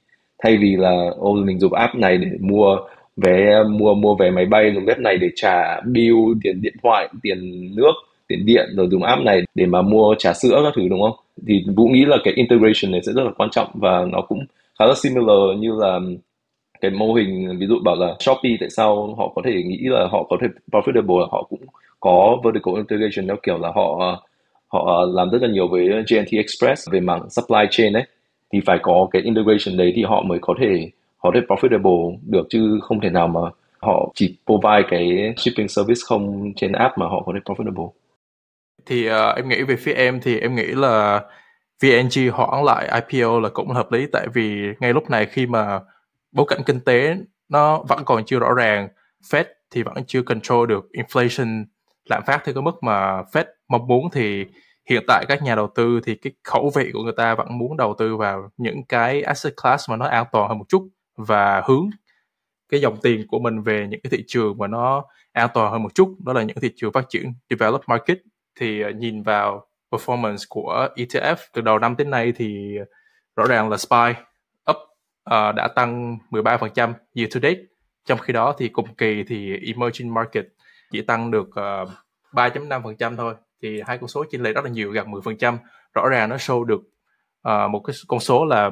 thay vì là, ô, mình dùng app này để mua vé ờ, mua mua vé máy bay dùng web này để trả bill, tiền điện thoại, tiền nước, tiền điện, rồi dùng app này để mà mua trà sữa các thứ, đúng không? Thì vũ nghĩ là cái integration này sẽ rất là quan trọng và nó cũng khá là similar như là cái mô hình, ví dụ bảo là Shopee tại sao họ có thể nghĩ là họ có thể profitable, họ cũng có vertical integration theo kiểu là họ họ làm rất là nhiều với GNT Express về mảng supply chain ấy. Thì phải có cái integration đấy thì họ mới có thể họ thể profitable được chứ không thể nào mà họ chỉ provide cái shipping service không trên app mà họ có thể profitable. Thì uh, em nghĩ về phía em thì em nghĩ là VNG hoãn lại IPO là cũng hợp lý. Tại vì ngay lúc này khi mà bối cảnh kinh tế nó vẫn còn chưa rõ ràng Fed thì vẫn chưa control được inflation lạm phát theo cái mức mà Fed mong muốn. Thì hiện tại các nhà đầu tư thì cái khẩu vị của người ta vẫn muốn đầu tư vào những cái asset class mà nó an toàn hơn một chút và hướng cái dòng tiền của mình về những cái thị trường mà nó an toàn hơn một chút đó là những thị trường phát triển developed market. Thì ờ, nhìn vào performance của ETF từ đầu năm đến nay thì rõ ràng là SPY up uh, đã tăng 13% year to date. Trong khi đó thì cùng kỳ thì emerging market chỉ tăng được ờ, uh, 3.5% thôi. Thì hai con số chênh lệch rất là nhiều gần 10% rõ ràng nó show được uh, một cái con số là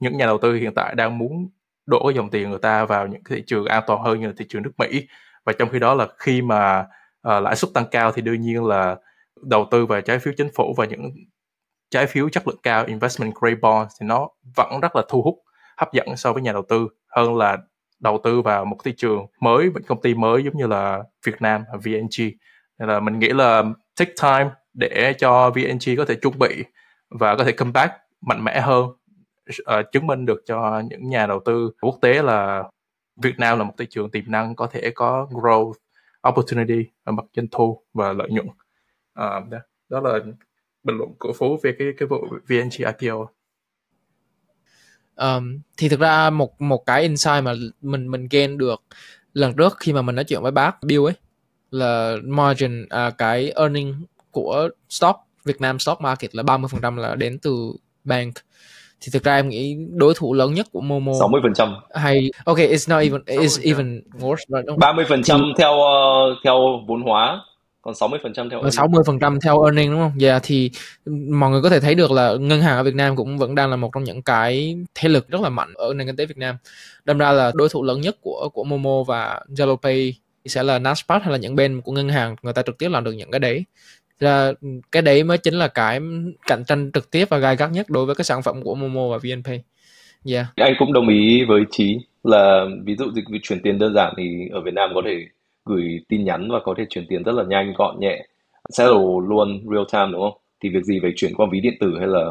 những nhà đầu tư hiện tại đang muốn đổ dòng tiền người ta vào những thị trường an toàn hơn như là thị trường nước Mỹ. Và trong khi đó là khi mà uh, lãi suất tăng cao thì đương nhiên là đầu tư vào trái phiếu chính phủ và những trái phiếu chất lượng cao investment grade bond thì nó vẫn rất là thu hút hấp dẫn so với nhà đầu tư hơn là đầu tư vào một thị trường mới một công ty mới giống như là Việt Nam VNG nên là mình nghĩ là take time để cho VNG có thể chuẩn bị và có thể comeback mạnh mẽ hơn uh, chứng minh được cho những nhà đầu tư quốc tế là Việt Nam là một thị trường tiềm năng có thể có growth opportunity ở mặt doanh thu và lợi nhuận. Uh, đó, đó là bình luận của Phú về cái cái vụ VNG IPO. Um, thì thực ra một một cái insight mà mình mình gain được lần trước khi mà mình nói chuyện với bác Bill ấy là margin à, cái earning của stock Việt Nam stock market là 30% là đến từ bank thì thực ra em nghĩ đối thủ lớn nhất của Momo 60% hay ok it's not even it's even worse right? 30% thì, theo uh, theo vốn hóa còn 60% theo earning. 60% theo earning đúng không? Dạ yeah, thì mọi người có thể thấy được là ngân hàng ở Việt Nam cũng vẫn đang là một trong những cái thế lực rất là mạnh ở nền kinh tế Việt Nam. Đâm ra là đối thủ lớn nhất của của Momo và ZaloPay sẽ là Nasdaq hay là những bên của ngân hàng người ta trực tiếp làm được những cái đấy ra cái đấy mới chính là cái cạnh tranh trực tiếp và gai gắt nhất đối với các sản phẩm của Momo và VNPay. Yeah. Anh cũng đồng ý với Chí là ví dụ dịch vụ chuyển tiền đơn giản thì ở Việt Nam có thể gửi tin nhắn và có thể chuyển tiền rất là nhanh gọn nhẹ settle luôn real time đúng không? Thì việc gì phải chuyển qua ví điện tử hay là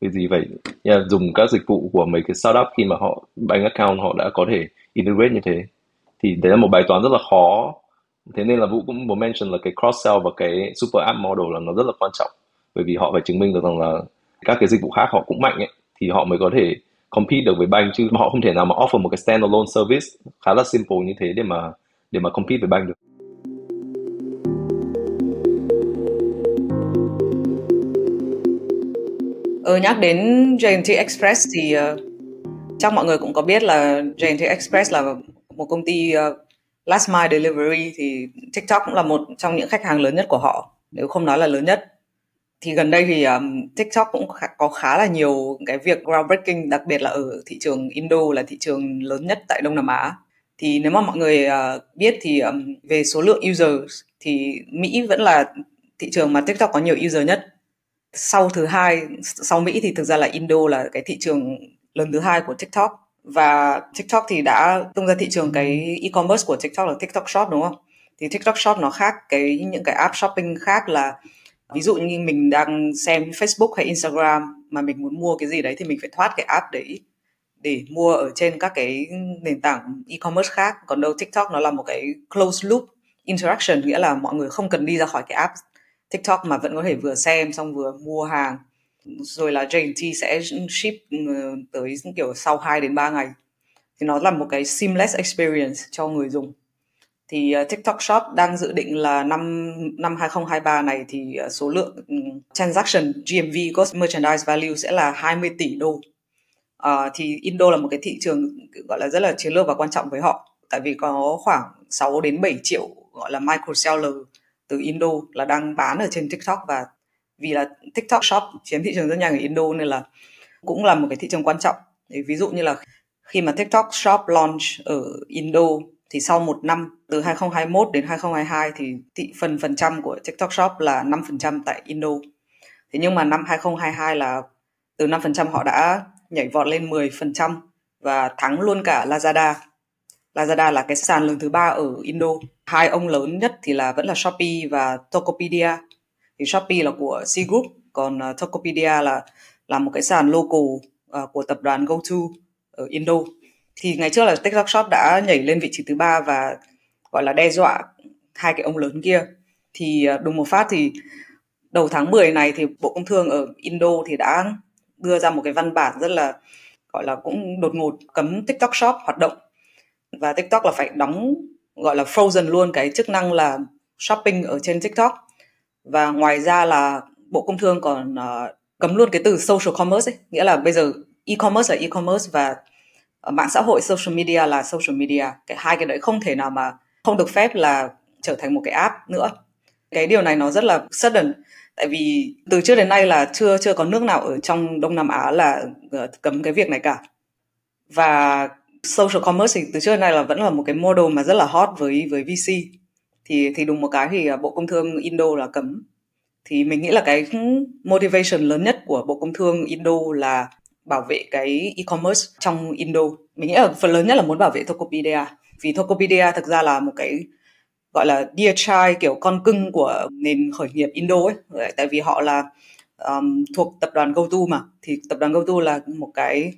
việc gì phải yeah, dùng các dịch vụ của mấy cái startup khi mà họ bank account họ đã có thể integrate như thế thì đấy là một bài toán rất là khó thế nên là vũ cũng muốn mention là cái cross sell và cái super app model là nó rất là quan trọng. Bởi vì họ phải chứng minh được rằng là các cái dịch vụ khác họ cũng mạnh ấy thì họ mới có thể compete được với bank. Chứ họ không thể nào mà offer một cái standalone service khá là simple như thế để mà để mà compete với bank được. Ừ, nhắc đến JNT Express thì uh, chắc mọi người cũng có biết là JNT Express là một công ty uh, last mile delivery thì TikTok cũng là một trong những khách hàng lớn nhất của họ. Nếu không nói là lớn nhất. Thì gần đây thì um, TikTok cũng khá, có khá là nhiều cái việc groundbreaking đặc biệt là ở thị trường Indo là thị trường lớn nhất tại Đông Nam Á. Thì nếu mà mọi người uh, biết thì um, về số lượng users thì Mỹ vẫn là thị trường mà TikTok có nhiều user nhất. Sau thứ hai sau Mỹ thì thực ra là Indo là cái thị trường lớn thứ hai của TikTok và TikTok thì đã tung ra thị trường cái e-commerce của TikTok là TikTok Shop, đúng không? Thì TikTok Shop nó khác cái những cái app shopping khác là ví dụ như mình đang xem Facebook hay Instagram mà mình muốn mua cái gì đấy thì mình phải thoát cái app đấy để mua ở trên các cái nền tảng e-commerce khác còn đâu TikTok nó là một cái closed loop interaction, nghĩa là mọi người không cần đi ra khỏi cái app TikTok mà vẫn có thể vừa xem xong vừa mua hàng rồi là JNT sẽ ship ừ, tới kiểu sau 2 đến 3 ngày. Thì nó là một cái seamless experience cho người dùng. Thì uh, TikTok Shop đang dự định là năm năm 2023 này thì uh, số lượng um, transaction GMV Gross Merchandise Value sẽ là 20 tỷ đô. Uh, thì Indo là một cái thị trường gọi là rất là chiến lược và quan trọng với họ. Tại vì có khoảng 6 đến 7 triệu gọi là micro seller từ Indo là đang bán ở trên TikTok và vì là TikTok Shop chiếm thị trường rất nhanh ở Indo nên là cũng là một cái thị trường quan trọng. Ví dụ như là khi mà TikTok Shop launch ở Indo thì sau một năm, từ 2021 đến 2022 thì thị phần phần trăm của TikTok Shop là 5% tại Indo. Thế nhưng mà năm 2022 là từ 5% họ đã nhảy vọt lên 10% và thắng luôn cả Lazada. Lazada là cái sàn lớn thứ ba ở Indo. Hai ông lớn nhất thì là vẫn là Shopee và Tokopedia thì Shopee là của C Group còn uh, Tokopedia là là một cái sàn local uh, của tập đoàn GoTo ở Indo. Thì ngày trước là TikTok Shop đã nhảy lên vị trí thứ ba và gọi là đe dọa hai cái ông lớn kia. Thì uh, đùng một phát thì đầu tháng 10 này thì Bộ Công Thương ở Indo thì đã đưa ra một cái văn bản rất là gọi là cũng đột ngột cấm TikTok Shop hoạt động. Và TikTok là phải đóng gọi là frozen luôn cái chức năng là shopping ở trên TikTok và ngoài ra là Bộ Công Thương còn uh, cấm luôn cái từ social commerce ấy. nghĩa là bây giờ e-commerce là e-commerce và ờ, mạng xã hội social media là social media. Cái hai cái đấy không thể nào mà không được phép là trở thành một cái app nữa. Cái điều này nó rất là sudden. Tại vì từ trước đến nay là chưa chưa có nước nào ở trong Đông Nam Á là ờ, cấm cái việc này cả. Và social commerce thì từ trước đến nay là vẫn là một cái model mà rất là hot với với VC thì thì đúng một cái thì à, Bộ Công Thương Indo là cấm thì mình nghĩ là cái motivation lớn nhất của Bộ Công Thương Indo là bảo vệ cái e-commerce trong Indo. Mình nghĩ là phần lớn nhất là muốn bảo vệ Tokopedia. Vì Tokopedia thực ra là một cái gọi là dear child kiểu con cưng của nền khởi nghiệp Indo ấy. Tại vì họ là um, thuộc tập đoàn GoTo mà. Thì tập đoàn GoTo là một cái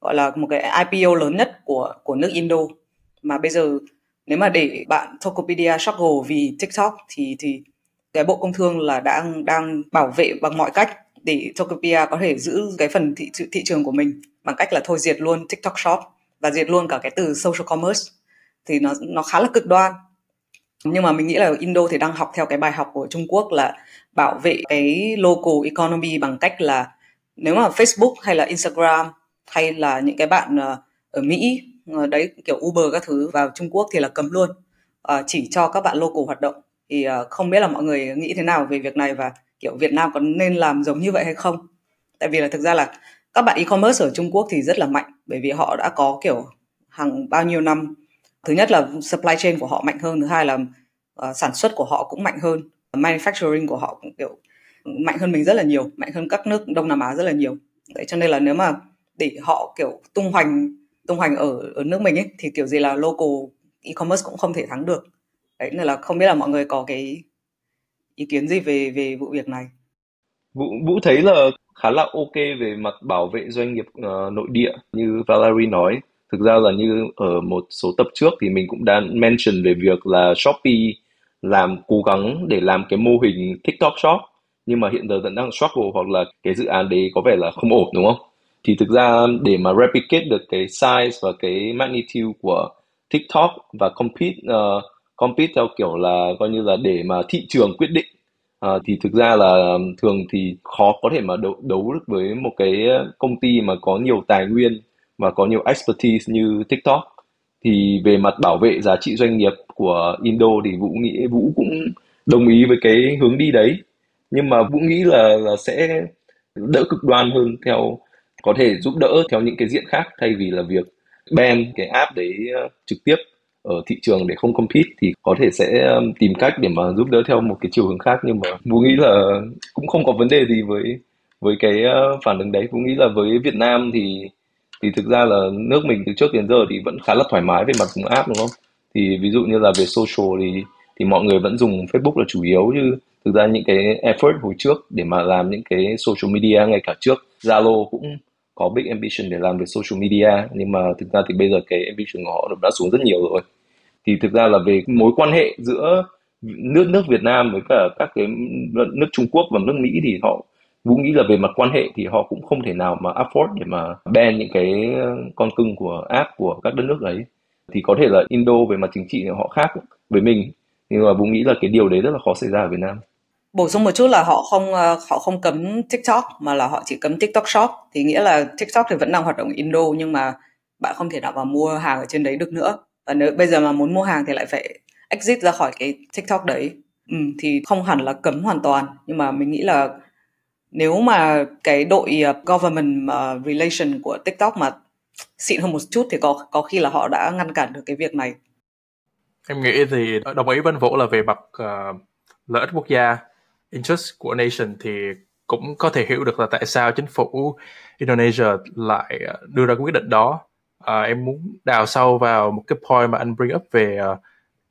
gọi là một cái IPO lớn nhất của của nước Indo. Mà bây giờ nếu mà để bạn Tokopedia struggle vì TikTok thì thì cái bộ công thương là đang đang bảo vệ bằng mọi cách để Tokopedia có thể giữ cái phần thị thị trường của mình bằng cách là thôi diệt luôn TikTok Shop và diệt luôn cả cái từ social commerce thì nó nó khá là cực đoan. Nhưng mà mình nghĩ là Indo thì đang học theo cái bài học của Trung Quốc là bảo vệ cái local economy bằng cách là nếu mà Facebook hay là Instagram hay là những cái bạn ờ, ở Mỹ Ờ, đấy kiểu Uber các thứ vào Trung Quốc thì là cấm luôn. Uh, chỉ cho các bạn local hoạt động. Thì uh, không biết là mọi người nghĩ thế nào về việc này và kiểu Việt Nam có nên làm giống như vậy hay không? Tại vì là thực ra là các bạn e-commerce ở Trung Quốc thì rất là mạnh bởi vì họ đã có kiểu hàng bao nhiêu năm. Thứ nhất là supply chain của họ mạnh hơn thứ hai là uh, sản xuất của họ cũng mạnh hơn. Manufacturing của họ cũng kiểu mạnh hơn mình rất là nhiều mạnh hơn các nước Đông Nam Á rất là nhiều. Đấy cho nên là nếu mà để họ kiểu tung hoành tung hoành ở ở nước mình ấy thì kiểu gì là local e-commerce cũng không thể thắng được. Đấy nên là không biết là mọi người có cái ý kiến gì về về vụ việc này. Vũ vũ thấy là khá là ok về mặt bảo vệ doanh nghiệp uh, nội địa như Valerie nói. Thực ra là như ở một số tập trước thì mình cũng đã mention về việc là Shopee làm cố gắng để làm cái mô hình TikTok Shop nhưng mà hiện giờ vẫn đang struggle hoặc là cái dự án đấy có vẻ là không ổn đúng không? Thì thực ra để mà replicate được cái size và cái magnitude của TikTok và compete uh, compete theo kiểu là coi như là để mà thị trường quyết định uh, thì thực ra là thường thì khó có thể mà đấu, đấu được với một cái công ty mà có nhiều tài nguyên và có nhiều expertise như TikTok. Thì về mặt bảo vệ giá trị doanh nghiệp của Indo thì Vũ nghĩ Vũ cũng đồng ý với cái hướng đi đấy. Nhưng mà Vũ nghĩ là là sẽ đỡ cực đoan hơn theo có thể giúp đỡ theo những cái diện khác thay vì là việc ban cái app đấy ờ, trực tiếp ở thị trường để không compete thì có thể sẽ ờ, tìm cách để mà giúp đỡ theo một cái chiều hướng khác. Nhưng mà Vũ nghĩ là cũng không có vấn đề gì với với cái ờ, phản ứng đấy. Vũ nghĩ là với Việt Nam thì thì thực ra là nước mình từ trước đến giờ thì vẫn khá là thoải mái về mặt app, đúng không? Thì ví dụ như là về social thì thì mọi người vẫn dùng Facebook là chủ yếu. Chứ thực ra những cái effort hồi trước để mà làm những cái social media, ngay cả trước Zalo cũng có big ambition để làm về social media, nhưng mà thực ra thì bây giờ cái ambition của họ đã xuống rất nhiều rồi. Thì thực ra là về mối quan hệ giữa nước nước Việt Nam với cả các cái nước Trung Quốc và nước Mỹ thì họ Vũ nghĩ là về mặt quan hệ thì họ cũng không thể nào mà afford để mà ban những cái uh, con cưng của app của các đất nước ấy. Thì có thể là Indo về mặt chính trị thì họ khác với mình. Nhưng mà Vũ nghĩ là cái điều đấy rất là khó xảy ra ở Việt Nam bổ sung một chút là họ không ờ, họ không cấm TikTok mà là họ chỉ cấm TikTok Shop. Thì nghĩa là TikTok thì vẫn đang hoạt động Indo nhưng mà bạn không thể nào mà mua hàng ở trên đấy được nữa. Và nếu bây giờ mà muốn mua hàng thì lại phải exit ra khỏi cái TikTok đấy. Ừ, thì không hẳn là cấm hoàn toàn nhưng mà mình nghĩ là nếu mà cái đội ờ, government uh, relation của TikTok mà xịn hơn một chút thì có có khi là họ đã ngăn cản được cái việc này. Em nghĩ thì đồng ý với anh Vũ là về mặt uh, lợi ích quốc gia interest của nation thì cũng có thể hiểu được là tại sao chính phủ Indonesia lại ờ, đưa ra quyết định đó. À, em muốn đào sâu vào một cái point mà anh bring up về ờ,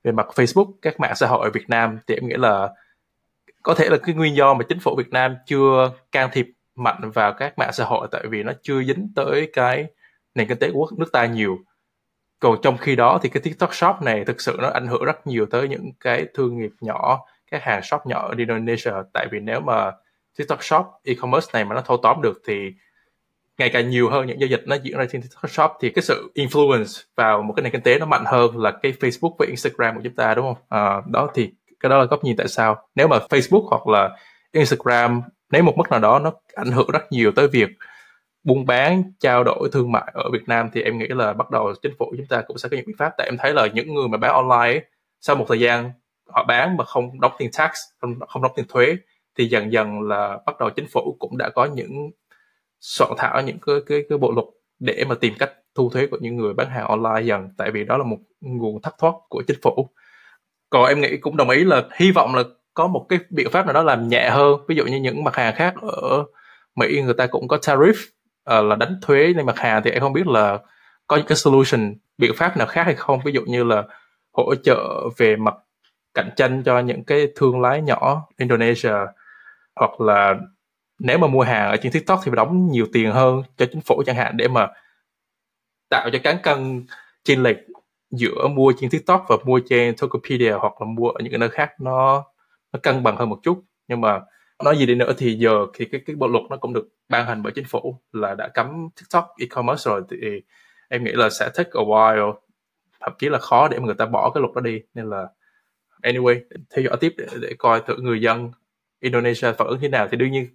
về mặt Facebook, các mạng xã hội ở Việt Nam. Thì em nghĩ là có thể là cái nguyên do mà chính phủ Việt Nam chưa can thiệp mạnh vào các mạng xã hội tại vì nó chưa dính tới cái nền kinh tế của nước ta nhiều. Còn trong khi đó thì cái TikTok Shop này thực sự nó ảnh hưởng rất nhiều tới những cái thương nghiệp nhỏ các hàng shop nhỏ ở Indonesia. Tại vì nếu mà TikTok Shop e-commerce này mà nó thâu tóm được thì ngày càng nhiều hơn những giao dịch nó diễn ra trên TikTok Shop thì cái sự influence vào một cái nền kinh tế nó mạnh hơn là cái Facebook và Instagram của chúng ta đúng không? À, đó thì cái đó là góc nhìn tại sao. Nếu mà Facebook hoặc là Instagram nếu một mức nào đó nó ảnh hưởng rất nhiều tới việc buôn bán trao đổi thương mại ở Việt Nam thì em nghĩ là bắt đầu chính phủ chúng ta cũng sẽ có những biện pháp. Tại em thấy là những người mà bán online ấy, sau một thời gian họ bán mà không đóng tiền tax không, không đóng tiền thuế thì dần dần là bắt đầu chính phủ cũng đã có những soạn thảo những cái cái, cái bộ luật để mà tìm cách thu thuế của những người bán hàng online dần tại vì đó là một nguồn thất thoát của chính phủ. Còn em nghĩ cũng đồng ý là hy vọng là có một cái biện pháp nào đó làm nhẹ hơn. Ví dụ như những mặt hàng khác ở Mỹ người ta cũng có tariff uh, là đánh thuế lên mặt hàng thì em không biết là có những cái solution biện pháp nào khác hay không. Ví dụ như là hỗ trợ về mặt cạnh tranh cho những cái thương lái nhỏ Indonesia. Hoặc là nếu mà mua hàng ở trên TikTok thì phải đóng nhiều tiền hơn cho chính phủ chẳng hạn để mà tạo cho cán cân chênh lệch giữa mua trên TikTok và mua trên Tokopedia hoặc là mua ở những cái nơi khác nó nó cân bằng hơn một chút. Nhưng mà nói gì đi nữa thì giờ thì cái cái bộ luật nó cũng được ban hành bởi chính phủ là đã cấm TikTok e-commerce rồi. Thì em nghĩ là sẽ take a while, thậm chí là khó để mà người ta bỏ cái luật đó đi. Nên là anyway theo dõi tiếp để, để coi thử người dân Indonesia phản ứng thế nào. Thì đương nhiên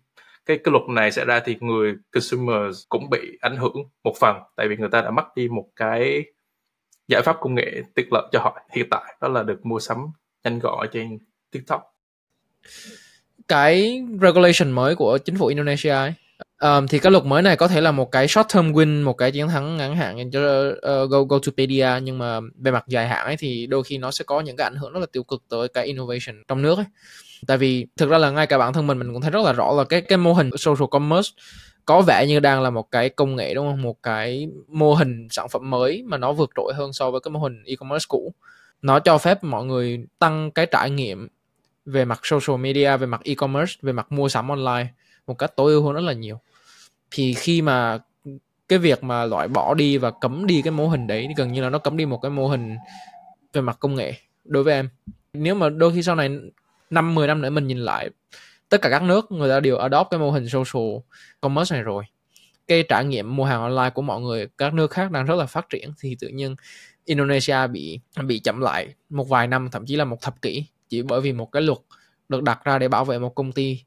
cái cái luật này sẽ ra thì người consumers cũng bị ảnh hưởng một phần. Tại vì người ta đã mất đi một cái giải pháp công nghệ tiện lợi cho họ hiện tại đó là được mua sắm nhanh gọn trên TikTok. Cái regulation mới của chính phủ Indonesia ấy, um, thì cái luật mới này có thể là một cái short term win một cái chiến thắng ngắn hạn cho uh, Go GoTopedia nhưng mà về mặt dài hạn ấy thì đôi khi nó sẽ có những cái ảnh hưởng rất là tiêu cực tới cái innovation trong nước ấy. Tại vì thực ra là ngay cả bản thân mình mình cũng thấy rất là rõ là cái cái mô hình social commerce có vẻ như đang là một cái công nghệ đúng không? Một cái mô hình sản phẩm mới mà nó vượt trội hơn so với cái mô hình e-commerce cũ. Nó cho phép mọi người tăng cái trải nghiệm về mặt social media về mặt e-commerce về mặt mua sắm online một cách tối ưu hơn rất là nhiều thì khi mà cái việc mà loại bỏ đi và cấm đi cái mô hình đấy gần như là nó cấm đi một cái mô hình về mặt công nghệ đối với em. Nếu mà đôi khi sau này năm 10 năm nữa mình nhìn lại, tất cả các nước người ta đều adopt cái mô hình social commerce này rồi. Cái trải nghiệm mua hàng online của mọi người, các nước khác đang rất là phát triển thì tự nhiên Indonesia bị bị chậm lại một vài năm, thậm chí là một thập kỷ chỉ bởi vì một cái luật được đặt ra để bảo vệ một công ty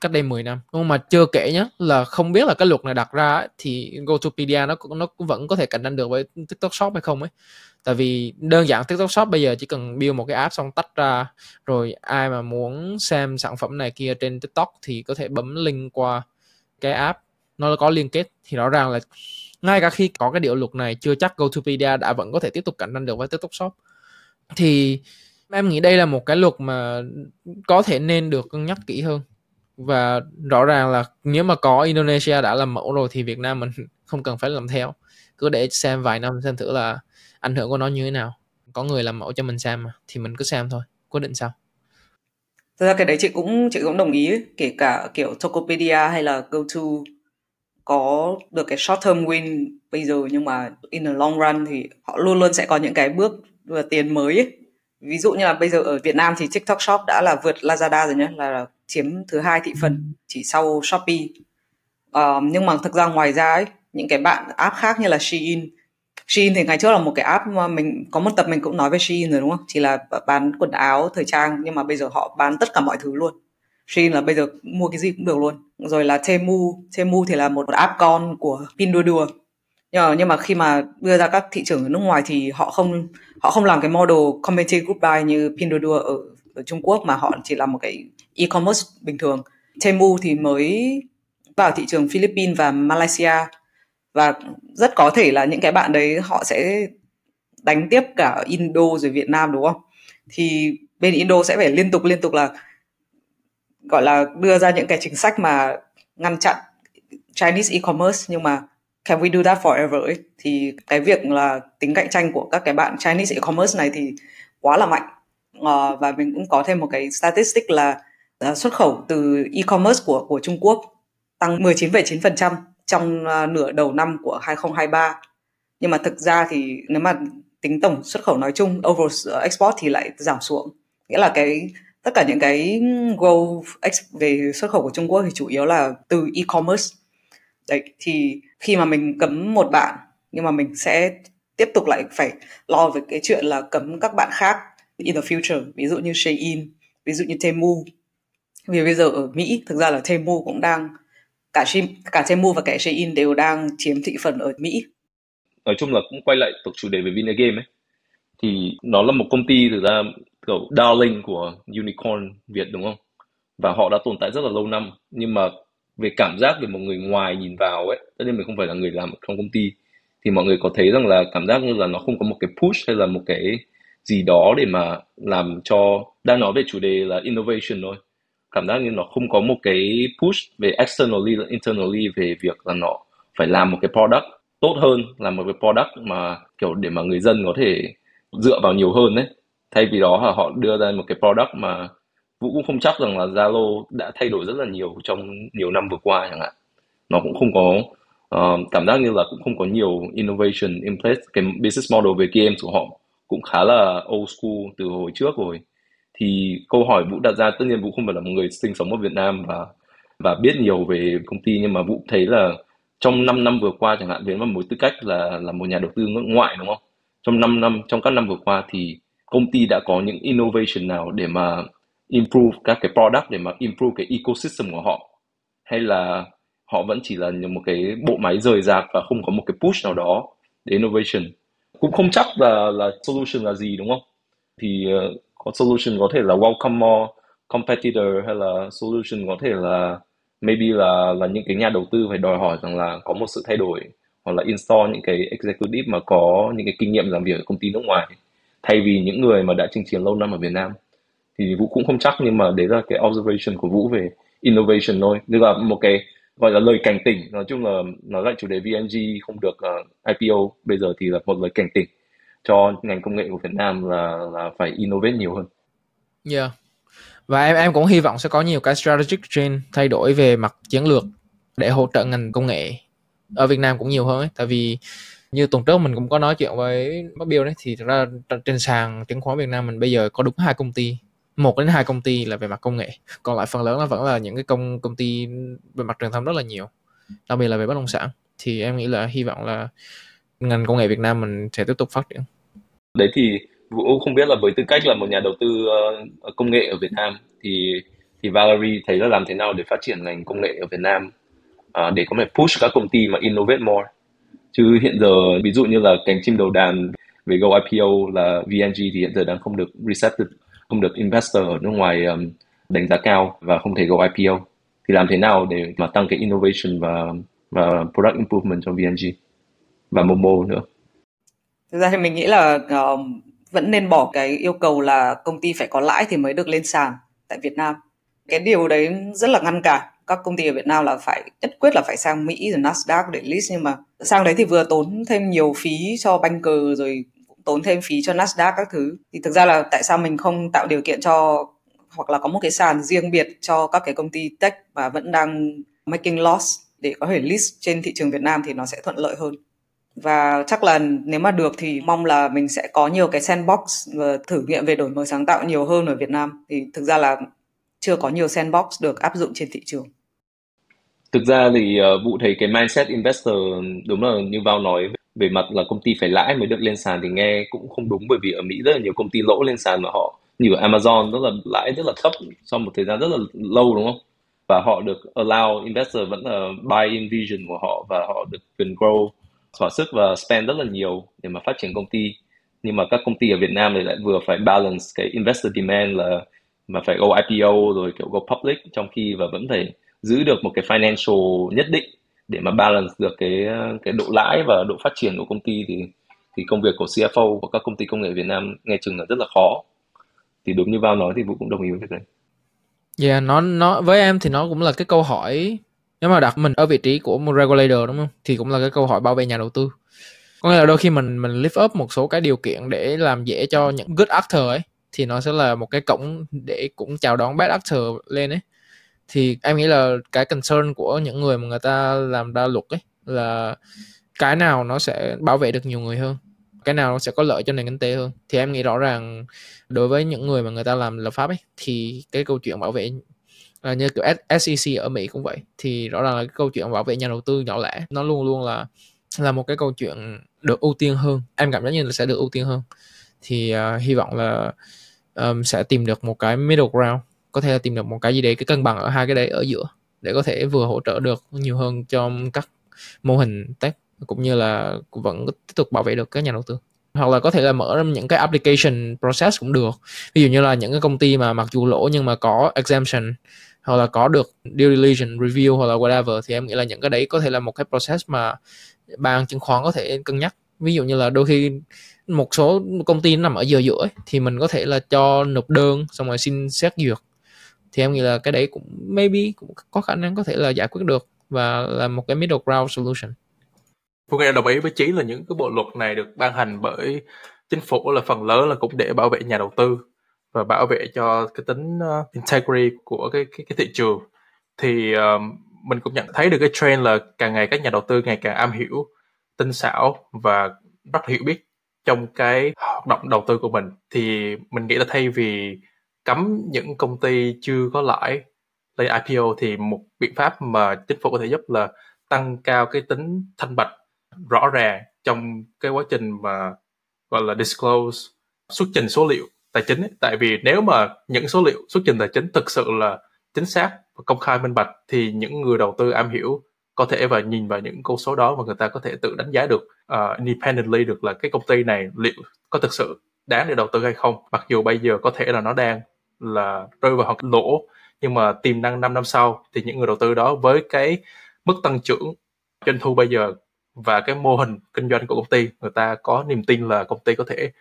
cách đây 10 năm. Nhưng mà chưa kể nhé là không biết là cái luật này đặt ra thì Gotopedia nó nó vẫn có thể cạnh tranh được với TikTok Shop hay không ấy. Tại vì đơn giản TikTok Shop bây giờ chỉ cần build một cái app xong tách ra, rồi ai mà muốn xem sản phẩm này kia trên TikTok thì có thể bấm link qua cái app, nó có liên kết. Thì rõ ràng là ngay cả khi có cái điều luật này, chưa chắc Gotopedia đã vẫn có thể tiếp tục cạnh tranh được với TikTok Shop. Thì em nghĩ đây là một cái luật mà có thể nên được cân nhắc kỹ hơn và rõ ràng là nếu mà có Indonesia đã làm mẫu rồi thì Việt Nam mình [LAUGHS] không cần phải làm theo. Cứ để xem vài năm xem thử là ảnh hưởng của nó như thế nào. Có người làm mẫu cho mình xem mà, thì mình cứ xem thôi. Quyết định sao Thật ra cái đấy chị cũng chị cũng đồng ý, kể cả kiểu Tokopedia hay là GoTo có được cái short term win bây giờ, nhưng mà in the long run thì họ luôn luôn sẽ có những cái bước và tiền mới ấy. ví dụ như là bây giờ ở Việt Nam thì TikTok Shop đã là vượt Lazada rồi nhé là chiếm thứ hai thị phần ừ. chỉ sau Shopee uh, nhưng mà thực ra ngoài ra ấy, những cái bạn app khác như là Shein Shein thì ngày trước là một cái app mà mình có một tập mình cũng nói về Shein rồi đúng không? Chỉ là bán quần áo thời trang nhưng mà bây giờ họ bán tất cả mọi thứ luôn. Shein là bây giờ mua cái gì cũng được luôn. Rồi là Temu, Temu thì là một app con của Pinduoduo. Nhưng mà, nhưng mà khi mà đưa ra các thị trường ở nước ngoài thì họ không họ không làm cái model community group buy như Pinduoduo ở, ở Trung Quốc mà họ chỉ là một cái e-commerce bình thường. Temu thì mới vào thị trường Philippines và Malaysia và rất có thể là những cái bạn đấy họ sẽ đánh tiếp cả Indo rồi Việt Nam, đúng không? Thì bên Indo sẽ phải liên tục liên tục là, gọi là, đưa ra những cái chính sách mà ngăn chặn Chinese e-commerce nhưng mà can we do that forever ấy? thì cái việc là tính cạnh tranh của các cái bạn Chinese e-commerce này thì quá là mạnh uh, và mình cũng có thêm một cái statistic là uh, xuất khẩu từ e-commerce của của Trung Quốc tăng 19,9% trong uh, nửa đầu năm của 2023. Nhưng mà thực ra thì nếu mà tính tổng xuất khẩu nói chung, overall export thì lại giảm xuống. Nghĩa là cái tất cả những cái growth về xuất khẩu của Trung Quốc thì chủ yếu là từ e-commerce. Đấy thì khi mà mình cấm một bạn nhưng mà mình sẽ tiếp tục lại phải lo về cái chuyện là cấm các bạn khác in the future, ví dụ như Shein, ví dụ như Temu. Vì bây giờ ở Mỹ, thực ra là Temu cũng đang, cả cả Temu và cả Shein đều đang chiếm thị phần ở Mỹ. Nói chung là cũng quay lại tục chủ đề về Vinagame ấy. Thì nó là một công ty, thực ra kiểu darling của unicorn Việt, đúng không? Và họ đã tồn tại rất là lâu năm. Nhưng mà về cảm giác về một người ngoài nhìn vào ấy, tất nhiên mình không phải là người làm trong công ty, thì mọi người có thấy rằng là cảm giác như là nó không có một cái push hay là một cái gì đó để mà làm cho đang nói về chủ đề là innovation thôi. Cảm giác như nó không có một cái push về externally internally về việc là nó phải làm một cái product tốt hơn làm một cái product mà kiểu để mà người dân có thể dựa vào nhiều hơn đấy thay vì đó là họ đưa ra một cái product mà vũ cũng không chắc rằng là zalo đã thay đổi rất là nhiều trong nhiều năm vừa qua chẳng hạn. Nó cũng không có uh, cảm giác như là cũng không có nhiều innovation in place. Cái business model về game của họ cũng khá là old school từ hồi trước rồi. Thì câu hỏi vũ đặt ra, tất nhiên vũ không phải là một người sinh sống ở Việt Nam và và biết nhiều về công ty, nhưng mà vũ thấy là trong 5 năm vừa qua chẳng hạn, với một tư cách là là một nhà đầu tư nước ngoại, đúng không? Trong 5 năm, trong các năm vừa qua thì công ty đã có những innovation nào để mà improve các cái product, để mà improve cái ecosystem của họ? Hay là họ vẫn chỉ là một cái bộ máy rời rạc và không có một cái push nào đó để innovation? Cũng không chắc là là solution là gì đúng không? Thì uh, có solution có thể là welcome more competitor hay là solution có thể là maybe là là những cái nhà đầu tư phải đòi hỏi rằng là có một sự thay đổi hoặc là install những cái executive mà có những cái kinh nghiệm làm việc ở công ty nước ngoài. Thay vì những người mà đã chinh chiến lâu năm ở Việt Nam. Thì Vũ cũng không chắc nhưng mà đấy là cái observation của Vũ về innovation thôi. Tức là một cái gọi là lời cảnh tỉnh nói chung là nói lại chủ đề VNG không được ờ, uh, IPO bây giờ thì là một lời cảnh tỉnh cho ngành công nghệ của Việt Nam là là phải innovate nhiều hơn. Yeah. Và em em cũng hy vọng sẽ có nhiều cái strategic change thay đổi về mặt chiến lược để hỗ trợ ngành công nghệ ở Việt Nam cũng nhiều hơn ấy. Tại vì như tuần trước mình cũng có nói chuyện với bác Bill đấy thì thật ra trên sàn chứng khoán Việt Nam mình bây giờ có đúng hai công ty một đến hai công ty là về mặt công nghệ còn lại phần lớn là vẫn là những cái công công ty về mặt truyền thông rất là nhiều đặc biệt là về bất động sản. Thì em nghĩ là hy vọng là ngành công nghệ Việt Nam mình sẽ tiếp tục phát triển. Đấy thì Vũ không biết là với tư cách là một nhà đầu tư uh, công nghệ ở Việt Nam thì thì Valerie thấy là làm thế nào để phát triển ngành công nghệ ở Việt Nam uh, để có thể push các công ty mà innovate more? Chứ hiện giờ ví dụ như là cánh chim đầu đàn về Go IPO là VNG thì hiện giờ đang không được receptive không được investor ở nước ngoài um, đánh giá cao và không thể go IPO thì làm thế nào để mà tăng cái innovation và và product improvement cho VNG và Momo nữa. Thực ra thì mình nghĩ là um, vẫn nên bỏ cái yêu cầu là công ty phải có lãi thì mới được lên sàn tại Việt Nam. Cái điều đấy rất là ngăn cản. Các công ty ở Việt Nam là phải nhất quyết là phải sang Mỹ rồi Nasdaq để list nhưng mà sang đấy thì vừa tốn thêm nhiều phí cho banker rồi tốn thêm phí cho Nasdaq các thứ. Thì thực ra là tại sao mình không tạo điều kiện cho hoặc là có một cái sàn riêng biệt cho các cái công ty tech và vẫn đang making loss để có thể list trên thị trường Việt Nam thì nó sẽ thuận lợi hơn. Và chắc là nếu mà được thì mong là mình sẽ có nhiều cái sandbox và thử nghiệm về đổi mới sáng tạo nhiều hơn ở Việt Nam. Thì thực ra là chưa có nhiều sandbox được áp dụng trên thị trường. Thực ra thì uh, vụ thấy cái mindset investor đúng là như vào nói về mặt là công ty phải lãi mới được lên sàn thì nghe cũng không đúng, bởi vì ở Mỹ rất là nhiều công ty lỗ lên sàn mà họ, như ở Amazon rất là lãi rất là thấp sau một thời gian rất là lâu, đúng không? Và họ được allow investor vẫn là buy in vision của họ và họ được quyền grow, thỏa sức và spend rất là nhiều để mà phát triển công ty. Nhưng mà các công ty ở Việt Nam thì lại vừa phải balance cái investor demand là, mà phải go IPO rồi kiểu go public trong khi và vẫn phải giữ được một cái financial nhất định để mà balance được cái cái độ lãi và độ phát triển của công ty thì thì công việc của CFO của các công ty công nghệ Việt Nam nghe chừng là rất là khó. Thì đúng như Vào nói thì Vũ cũng đồng ý với việc này. Yeah, dạ, nó nó với em thì nó cũng là cái câu hỏi nếu mà đặt mình ở vị trí của một regulator đúng không? Thì cũng là cái câu hỏi bảo vệ nhà đầu tư. Có nghĩa là đôi khi mình mình lift up một số cái điều kiện để làm dễ cho những good actor ấy thì nó sẽ là một cái cổng để cũng chào đón bad actor lên ấy thì em nghĩ là cái concern của những người mà người ta làm ra luật ấy là cái nào nó sẽ bảo vệ được nhiều người hơn? Cái nào nó sẽ có lợi cho nền kinh tế hơn? Thì em nghĩ rõ ràng đối với những người mà người ta làm lập pháp ấy thì cái câu chuyện bảo vệ là như kiểu SEC ở Mỹ cũng vậy. Thì rõ ràng là cái câu chuyện bảo vệ nhà đầu tư nhỏ lẻ nó luôn luôn là là một cái câu chuyện được ưu tiên hơn. Em cảm giác như là sẽ được ưu tiên hơn. Thì uh, hy vọng là um, sẽ tìm được một cái middle ground có thể là tìm được một cái gì đấy cái cân bằng ở hai cái đấy ở giữa để có thể vừa hỗ trợ được nhiều hơn cho các mô hình tech cũng như là vẫn tiếp tục bảo vệ được các nhà đầu tư. Hoặc là có thể là mở những cái application process cũng được. Ví dụ như là những cái công ty mà mặc dù lỗ nhưng mà có exemption hoặc là có được due diligence review hoặc là whatever thì em nghĩ là những cái đấy có thể là một cái process mà ban chứng khoán có thể cân nhắc. Ví dụ như là đôi khi một số công ty nằm ở giữa giữa ấy, thì mình có thể là cho nộp đơn xong rồi xin xét duyệt thì em nghĩ là cái đấy cũng maybe cũng có khả năng có thể là giải quyết được và là một cái middle ground solution. Phương Nga đồng ý với Chí là những cái bộ luật này được ban hành bởi chính phủ là phần lớn là cũng để bảo vệ nhà đầu tư và bảo vệ cho cái tính uh, integrity của cái cái, cái thị trường. Thì uh, mình cũng nhận thấy được cái trend là càng ngày các nhà đầu tư ngày càng am hiểu tinh xảo và rất hiểu biết trong cái hoạt động đầu tư của mình. Thì mình nghĩ là thay vì cấm những công ty chưa có lãi lên IPO thì một biện pháp mà chính phủ có thể giúp là tăng cao cái tính thanh bạch rõ ràng trong cái quá trình mà gọi là disclose xuất trình số liệu tài chính ấy. tại vì nếu mà những số liệu xuất trình tài chính thực sự là chính xác và công khai minh bạch thì những người đầu tư am hiểu có thể và nhìn vào những con số đó và người ta có thể tự đánh giá được uh, independently được là cái công ty này liệu có thực sự đáng để đầu tư hay không mặc dù bây giờ có thể là nó đang là rơi vào hoặc lỗ. Nhưng mà tiềm năng 5 năm sau thì những người đầu tư đó với cái mức tăng trưởng doanh thu bây giờ và cái mô hình kinh doanh của công ty, người ta có niềm tin là công ty có thể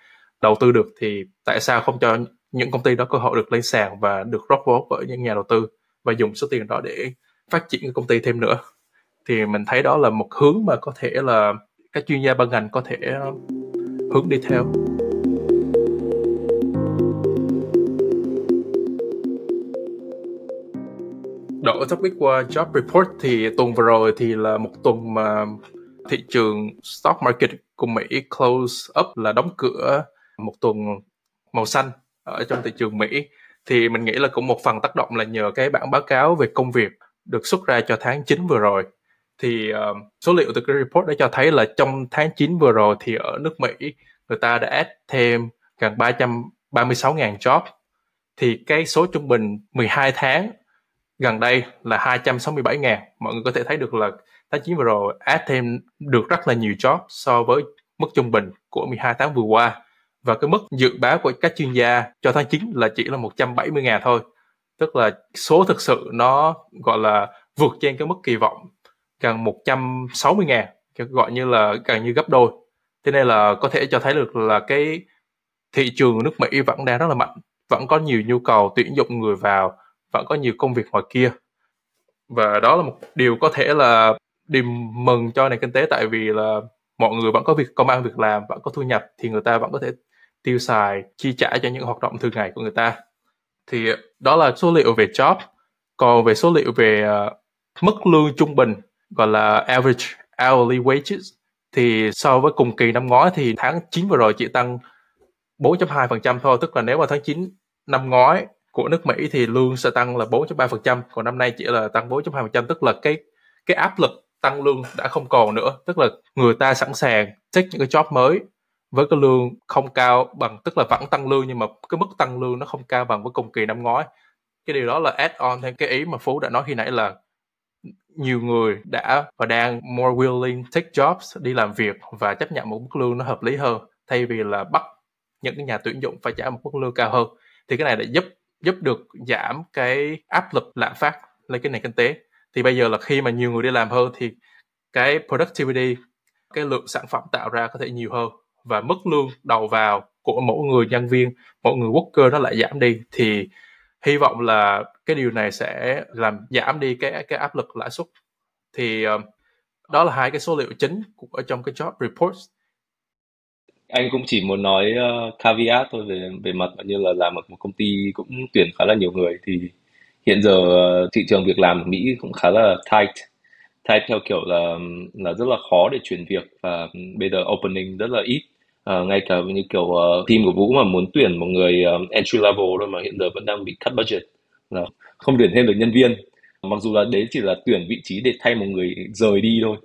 đầu tư được, thì tại sao không cho những công ty đó cơ hội được lên sàn và được rót vốn bởi những nhà đầu tư và dùng số tiền đó để phát triển cái công ty thêm nữa? Thì mình thấy đó là một hướng mà có thể là các chuyên gia ban ngành có thể hướng đi theo. Ở topic qua job report thì tuần vừa rồi thì là một tuần mà thị trường stock market của Mỹ close up là đóng cửa một tuần màu xanh ở trong thị trường Mỹ. Thì mình nghĩ là cũng một phần tác động là nhờ cái bản báo cáo về công việc được xuất ra cho tháng 9 vừa rồi. Thì uh, số liệu từ cái report đã cho thấy là trong tháng 9 vừa rồi thì ở nước Mỹ người ta đã add thêm gần 336.000 job. Thì cái số trung bình 12 tháng gần đây là 267.000 mọi người có thể thấy được là tháng 9 vừa rồi, add thêm được rất là nhiều job so với mức trung bình của 12 tháng vừa qua. Và cái mức dự báo của các chuyên gia cho tháng 9 là chỉ là 170 ngàn thôi. Tức là số thực sự nó, gọi là, vượt trên cái mức kỳ vọng gần 160 ngàn gọi như là gần như gấp đôi. Thế nên là có thể cho thấy được là cái thị trường nước Mỹ vẫn đang rất là mạnh, vẫn có nhiều nhu cầu tuyển dụng người vào vẫn có nhiều công việc ngoài kia. Và đó là một điều có thể là điểm mừng cho nền kinh tế tại vì là mọi người vẫn có việc công ăn việc làm vẫn có thu nhập thì người ta vẫn có thể tiêu xài chi trả cho những hoạt động thường ngày của người ta. Thì đó là số liệu về job. Còn về số liệu về uh, mức lương trung bình gọi là average hourly wages thì so với cùng kỳ năm ngoái thì tháng 9 vừa rồi chỉ tăng 4.2% thôi. Tức là nếu mà tháng 9 năm ngoái của nước Mỹ thì lương sẽ tăng là 4.3% còn năm nay chỉ là tăng 4.2% tức là cái cái áp lực tăng lương đã không còn nữa. Tức là người ta sẵn sàng take những cái job mới với cái lương không cao bằng, tức là vẫn tăng lương nhưng mà cái mức tăng lương nó không cao bằng với cùng kỳ năm ngoái. Cái điều đó là add on thêm cái ý mà phú đã nói khi nãy là nhiều người đã và đang more willing take jobs, đi làm việc và chấp nhận một mức lương nó hợp lý hơn, thay vì là bắt những cái nhà tuyển dụng phải trả một mức lương cao hơn. Thì cái này đã giúp giúp được giảm cái áp lực lạm phát lên cái nền kinh tế. Thì bây giờ là khi mà nhiều người đi làm hơn thì cái productivity, cái lượng sản phẩm tạo ra có thể nhiều hơn. Và mức lương đầu vào của mỗi người nhân viên, mỗi người worker nó lại giảm đi. Thì hy vọng là cái điều này sẽ làm giảm đi cái cái áp lực lãi suất. Thì ờ, đó là hai cái số liệu chính của trong cái job report anh cũng chỉ muốn nói uh, caveat thôi về về mặt như là làm ở một công ty cũng tuyển khá là nhiều người thì hiện giờ uh, thị trường việc làm ở Mỹ cũng khá là tight. Tight theo kiểu là là rất là khó để chuyển việc và bây giờ opening rất là ít. Uh, ngay cả như kiểu uh, team của Vũ mà muốn tuyển một người um, entry level thôi mà hiện giờ vẫn đang bị cut budget là không tuyển thêm được nhân viên. Mặc dù là đấy chỉ là tuyển vị trí để thay một người rời đi thôi.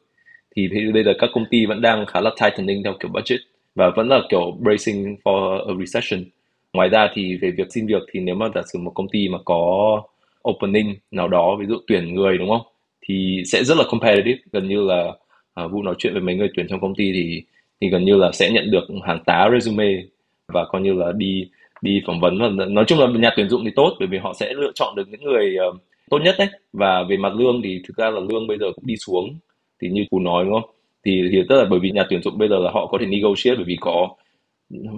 Thì bây giờ các công ty vẫn đang khá là tightening theo kiểu budget và vẫn là kiểu bracing for a recession. Ngoài ra thì về việc xin việc thì nếu mà giả sử một công ty mà có opening nào đó ví dụ tuyển người đúng không? Thì sẽ rất là competitive. Gần như là à, vụ nói chuyện với mấy người tuyển trong công ty thì thì gần như là sẽ nhận được hàng tá resume và coi như là đi đi phỏng vấn. Và nói chung là nhà tuyển dụng thì tốt bởi vì họ sẽ lựa chọn được những người uh, tốt nhất đấy. Và về mặt lương thì thực ra là lương bây giờ cũng đi xuống thì như cú nói đúng không? Thì thì tức là bởi vì nhà tuyển dụng bây giờ là họ có thể negotiate bởi vì có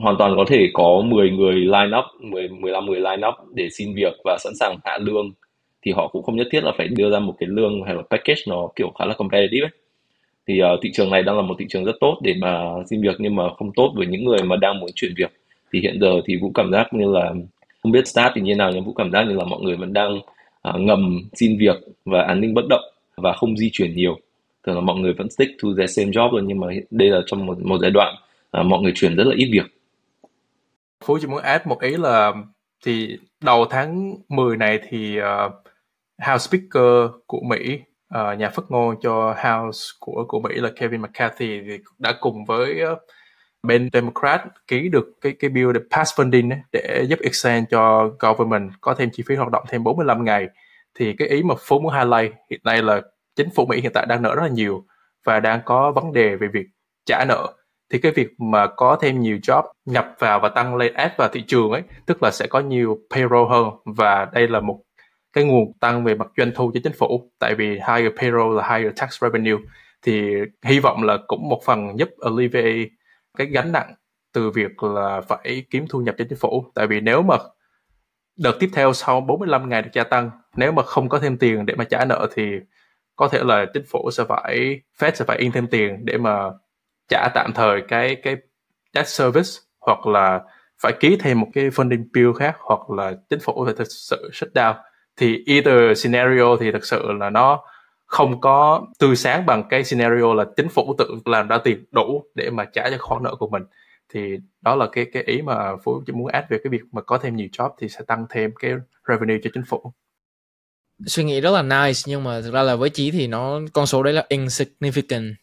hoàn toàn có thể có 10 người line up 10 15 người line up để xin việc và sẵn sàng hạ lương. Thì họ cũng không nhất thiết là phải đưa ra một cái lương hay là package nó kiểu khá là competitive ấy. thì uh, thị trường này đang là một thị trường rất tốt để mà xin việc nhưng mà không tốt với những người mà đang muốn chuyển việc. Thì hiện giờ thì vũ cảm giác như là không biết start thì như nào nhưng vũ cảm giác như là mọi người vẫn đang uh, ngầm xin việc và an ninh bất động và không di chuyển nhiều thường là mọi người vẫn stick to the same job rồi nhưng mà đây là trong một một giai đoạn uh, mọi người chuyển rất là ít việc. Phú chỉ muốn add một ý là thì đầu tháng 10 này thì uh, House Speaker của Mỹ uh, nhà phát ngôn cho House của của Mỹ là Kevin McCarthy thì đã cùng với uh, bên Democrat ký được cái cái bill để pass funding ấy, để giúp extend cho government có thêm chi phí hoạt động thêm 45 ngày. Thì cái ý mà Phú muốn highlight hiện nay là chính phủ Mỹ hiện tại đang nợ rất là nhiều và đang có vấn đề về việc trả nợ. Thì cái việc mà có thêm nhiều job nhập vào và tăng lên ad vào thị trường ấy, tức là sẽ có nhiều payroll hơn và đây là một cái nguồn tăng về mặt doanh thu cho chính phủ. Tại vì higher payroll là higher tax revenue. Thì hy vọng là cũng một phần giúp alleviate cái gánh nặng từ việc là phải kiếm thu nhập cho chính phủ. Tại vì nếu mà đợt tiếp theo sau 45 ngày được gia tăng, nếu mà không có thêm tiền để mà trả nợ thì có thể là chính phủ sẽ phải, Fed sẽ phải in thêm tiền để mà trả tạm thời cái cái debt service, hoặc là phải ký thêm một cái funding bill khác, hoặc là chính phủ phải thực sự shut down. Thì either scenario thì thực sự là nó không có tươi sáng bằng cái scenario là chính phủ tự làm ra tiền đủ để mà trả cho khoản nợ của mình. Thì đó là cái cái ý mà phú chỉ muốn add về cái việc mà có thêm nhiều job thì sẽ tăng thêm cái revenue cho chính phủ suy nghĩ rất là nice nhưng mà thực ra là với chí thì nó con số đấy là insignificant.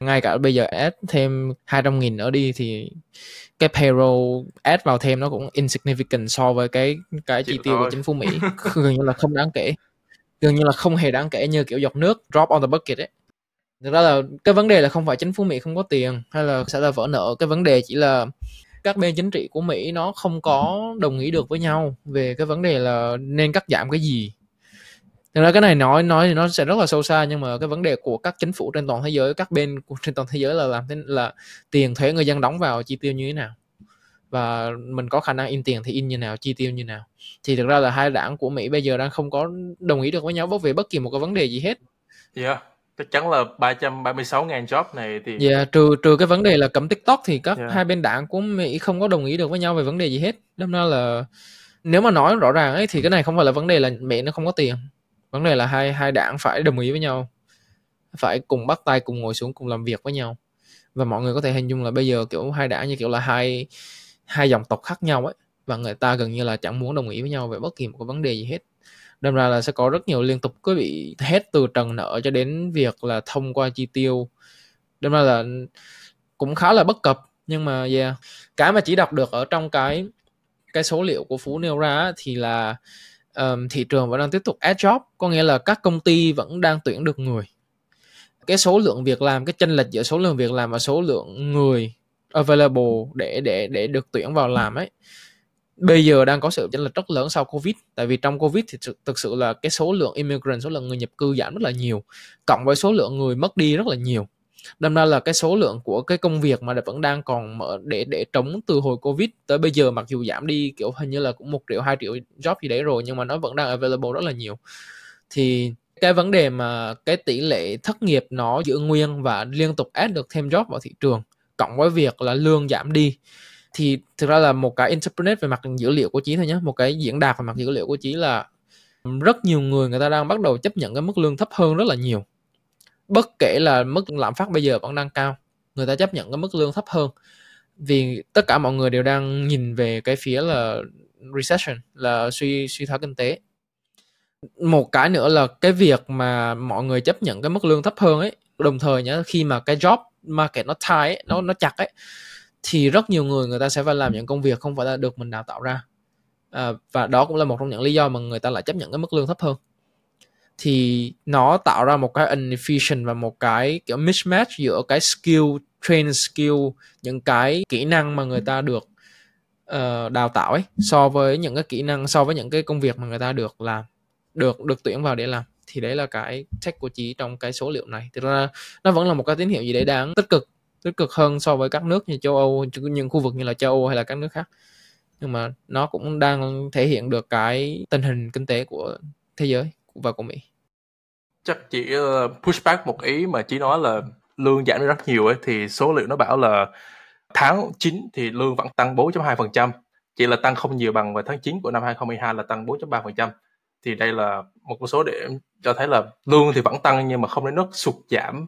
Ngay cả bây giờ add thêm 200 nghìn nữa đi thì cái payroll add vào thêm nó cũng insignificant so với cái cái chi tiêu của chính phủ Mỹ. [LAUGHS] Gần như là không đáng kể. Gần như là không hề đáng kể như kiểu giọt nước drop on the bucket ấy. Thực ra là cái vấn đề là không phải chính phủ Mỹ không có tiền hay là sẽ là vỡ nợ. Cái vấn đề chỉ là các bên chính trị của Mỹ nó không có đồng ý được với nhau về cái vấn đề là nên cắt giảm cái gì thực ra cái này nói nói thì nó sẽ rất là sâu xa nhưng mà cái vấn đề của các chính phủ trên toàn thế giới các bên trên toàn thế giới là làm thế là tiền thuế người dân đóng vào chi tiêu như thế nào và mình có khả năng in tiền thì in như nào chi tiêu như nào thì thực ra là hai đảng của Mỹ bây giờ đang không có đồng ý được với nhau về bất kỳ một cái vấn đề gì hết. Yeah chắc chắn là 336 ngàn job này thì Dạ yeah, trừ trừ cái vấn đề là cấm TikTok thì các yeah. hai bên đảng của Mỹ không có đồng ý được với nhau về vấn đề gì hết. Đâm ra là nếu mà nói rõ ràng ấy thì cái này không phải là vấn đề là Mỹ nó không có tiền vấn đề là hai hai đảng phải đồng ý với nhau, phải cùng bắt tay, cùng ngồi xuống, cùng làm việc với nhau. Và mọi người có thể hình dung là bây giờ kiểu hai đảng như kiểu là hai hai dòng tộc khác nhau ấy, và người ta gần như là chẳng muốn đồng ý với nhau về bất kỳ một cái vấn đề gì hết. Đâm ra là sẽ có rất nhiều liên tục cứ bị hết từ trần nợ cho đến việc là thông qua chi tiêu. Đâm ra là cũng khá là bất cập, nhưng mà, yeah. Cái mà chỉ đọc được ở trong cái cái số liệu của phú nêu ra thì là um, thị trường vẫn đang tiếp tục add job có nghĩa là các công ty vẫn đang tuyển được người. Cái số lượng việc làm cái chênh lệch giữa số lượng việc làm và số lượng người available để để để được tuyển vào làm ấy. Bây giờ đang có sự chênh lệch rất lớn sau covid tại vì trong covid thì thực sự là cái số lượng immigrant số lượng người nhập cư giảm rất là nhiều cộng với số lượng người mất đi rất là nhiều đâm ra là cái số lượng của cái công việc mà vẫn đang còn mở để để trống từ hồi covid tới bây giờ, mặc dù giảm đi kiểu hình như là cũng một triệu, hai triệu job gì đấy rồi, nhưng mà nó vẫn đang available rất là nhiều. Thì cái vấn đề mà cái tỷ lệ thất nghiệp nó giữ nguyên và liên tục add được thêm job vào thị trường, cộng với việc là lương giảm đi, thì thực ra là một cái internet về mặt dữ liệu của chí thôi nhé một cái diễn đạt về mặt dữ liệu của chí là rất nhiều người người ta đang bắt đầu chấp nhận cái mức lương thấp hơn rất là nhiều bất kể là mức lạm phát bây giờ vẫn đang cao người ta chấp nhận cái mức lương thấp hơn. Vì tất cả mọi người đều đang nhìn về cái phía là recession là suy suy thoái kinh tế. Một cái nữa là cái việc mà mọi người chấp nhận cái mức lương thấp hơn ấy đồng thời nhá khi mà cái job market nó tight ấy, nó nó chặt ấy thì rất nhiều người người ta sẽ phải làm những công việc không phải là được mình đào tạo ra. À, và đó cũng là một trong những lý do mà người ta lại chấp nhận cái mức lương thấp hơn thì nó tạo ra một cái inefficient và một cái kiểu mismatch giữa cái skill train skill những cái kỹ năng mà người ta được uh, đào tạo ấy so với những cái kỹ năng so với những cái công việc mà người ta được làm được được tuyển vào để làm. Thì đấy là cái tech của chị trong cái số liệu này. Thực ra nó vẫn là một cái tín hiệu gì đấy đáng tích cực tích cực hơn so với các nước như châu Âu những khu vực như là châu Âu hay là các nước khác. Nhưng mà nó cũng đang thể hiện được cái tình hình kinh tế của thế giới và của Mỹ chắc chỉ pushback push back một ý mà chỉ nói là lương giảm rất nhiều ấy thì số liệu nó bảo là tháng 9 thì lương vẫn tăng 4.2%, chỉ là tăng không nhiều bằng vào tháng 9 của năm 2022 là tăng 4.3%. Thì đây là một con số để cho thấy là lương thì vẫn tăng nhưng mà không đến mức sụt giảm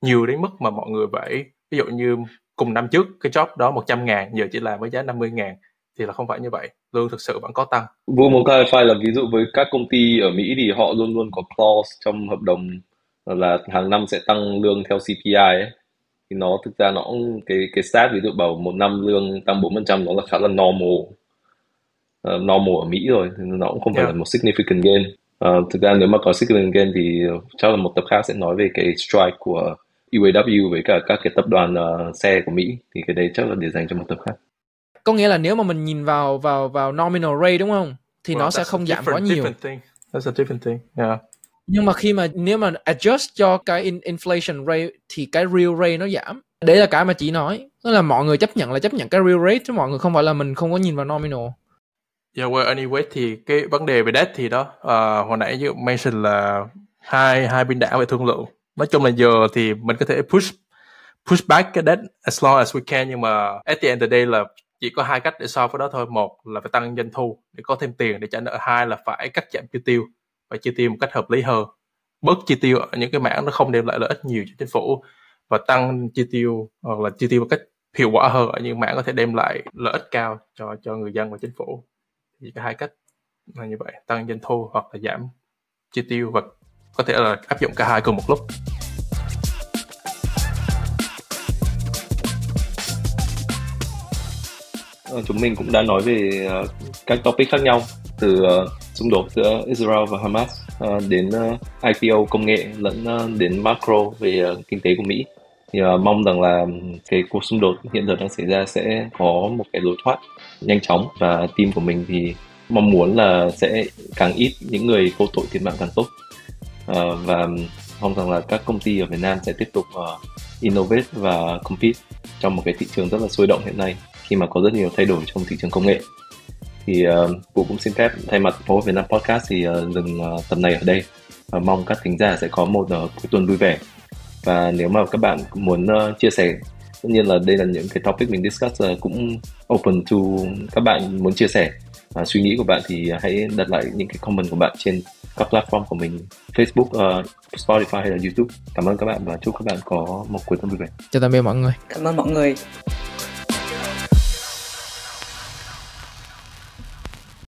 nhiều đến mức mà mọi người phải ví dụ như cùng năm trước cái job đó 100 ngàn giờ chỉ làm với giá 50 ngàn thì là không phải như vậy. Lương thực sự vẫn có tăng. Vũ muốn clarify là ví dụ với các công ty ở Mỹ thì họ luôn luôn có clause trong hợp đồng là hàng năm sẽ tăng lương theo CPI ấy. Thì nó thực ra nó cũng cái cái stat ví dụ bảo một năm lương tăng 4% nó là khá là normal. Uh, normal ở Mỹ rồi nó cũng không phải yeah. là một significant gain. Uh, thực ra nếu mà có significant gain thì chắc là một tập khác sẽ nói về cái strike của UAW với cả các cái tập đoàn uh, xe của Mỹ. Thì cái đấy chắc là để dành cho một tập khác có nghĩa là nếu mà mình nhìn vào vào vào nominal rate đúng không thì well, nó sẽ không giảm quá nhiều thing. That's a different thing. Yeah. Nhưng mà khi mà nếu mà adjust cho cái in, inflation rate thì cái real rate nó giảm. Đấy là cái mà chị nói. Tức là mọi người chấp nhận là chấp nhận cái real rate chứ mọi người không phải là mình không có nhìn vào nominal. Yeah, well, anyway thì cái vấn đề về debt thì đó uh, hồi nãy như mention là hai hai bên đảng về thương lượng. Nói chung là giờ thì mình có thể push push back cái debt as long as we can nhưng mà at the end of the day là chỉ có hai cách để so với đó thôi. Một là phải tăng doanh thu để có thêm tiền để trả nợ, hai là phải cắt giảm chi tiêu và chi tiêu một cách hợp lý hơn. Bớt chi tiêu ở những cái mảng nó không đem lại lợi ích nhiều cho chính phủ và tăng chi tiêu hoặc là chi tiêu một cách hiệu quả hơn ở những mảng có thể đem lại lợi ích cao cho cho người dân và chính phủ. Thì cái hai cách là như vậy, tăng doanh thu hoặc là giảm chi tiêu và có thể là áp dụng cả hai cùng một lúc. Ờ, chúng mình cũng đã nói về ờ, các topic khác nhau từ ờ, xung đột giữa Israel và Hamas đến IPO công nghệ lẫn đến macro về kinh tế của Mỹ. Thì uh, mong rằng là ừ, cái cuộc xung đột hiện giờ đang xảy ra sẽ có một cái lối thoát nhanh chóng và team của mình thì mong muốn là sẽ càng ít những người vô tội thiệt mạng càng tốt. Uh, và ừ, mong rằng là các công ty ở Việt Nam sẽ tiếp tục uh, innovate và compete trong một cái thị trường rất là sôi động hiện nay khi mà có rất nhiều thay đổi trong thị trường công nghệ thì uh, Vũ cũng xin phép thay mặt phố Việt Nam Podcast thì uh, dừng uh, tập này ở đây và mong các thính giả sẽ có một uh, cuối tuần vui vẻ và nếu mà các bạn muốn uh, chia sẻ tất nhiên là đây là những cái topic mình discuss uh, cũng open to các bạn muốn chia sẻ uh, suy nghĩ của bạn thì hãy đặt lại những cái comment của bạn trên các platform của mình Facebook, uh, Spotify hay là YouTube. Cảm ơn các bạn và chúc các bạn có một cuối tuần vui vẻ. Chào tạm biệt mọi người. Cảm ơn mọi người.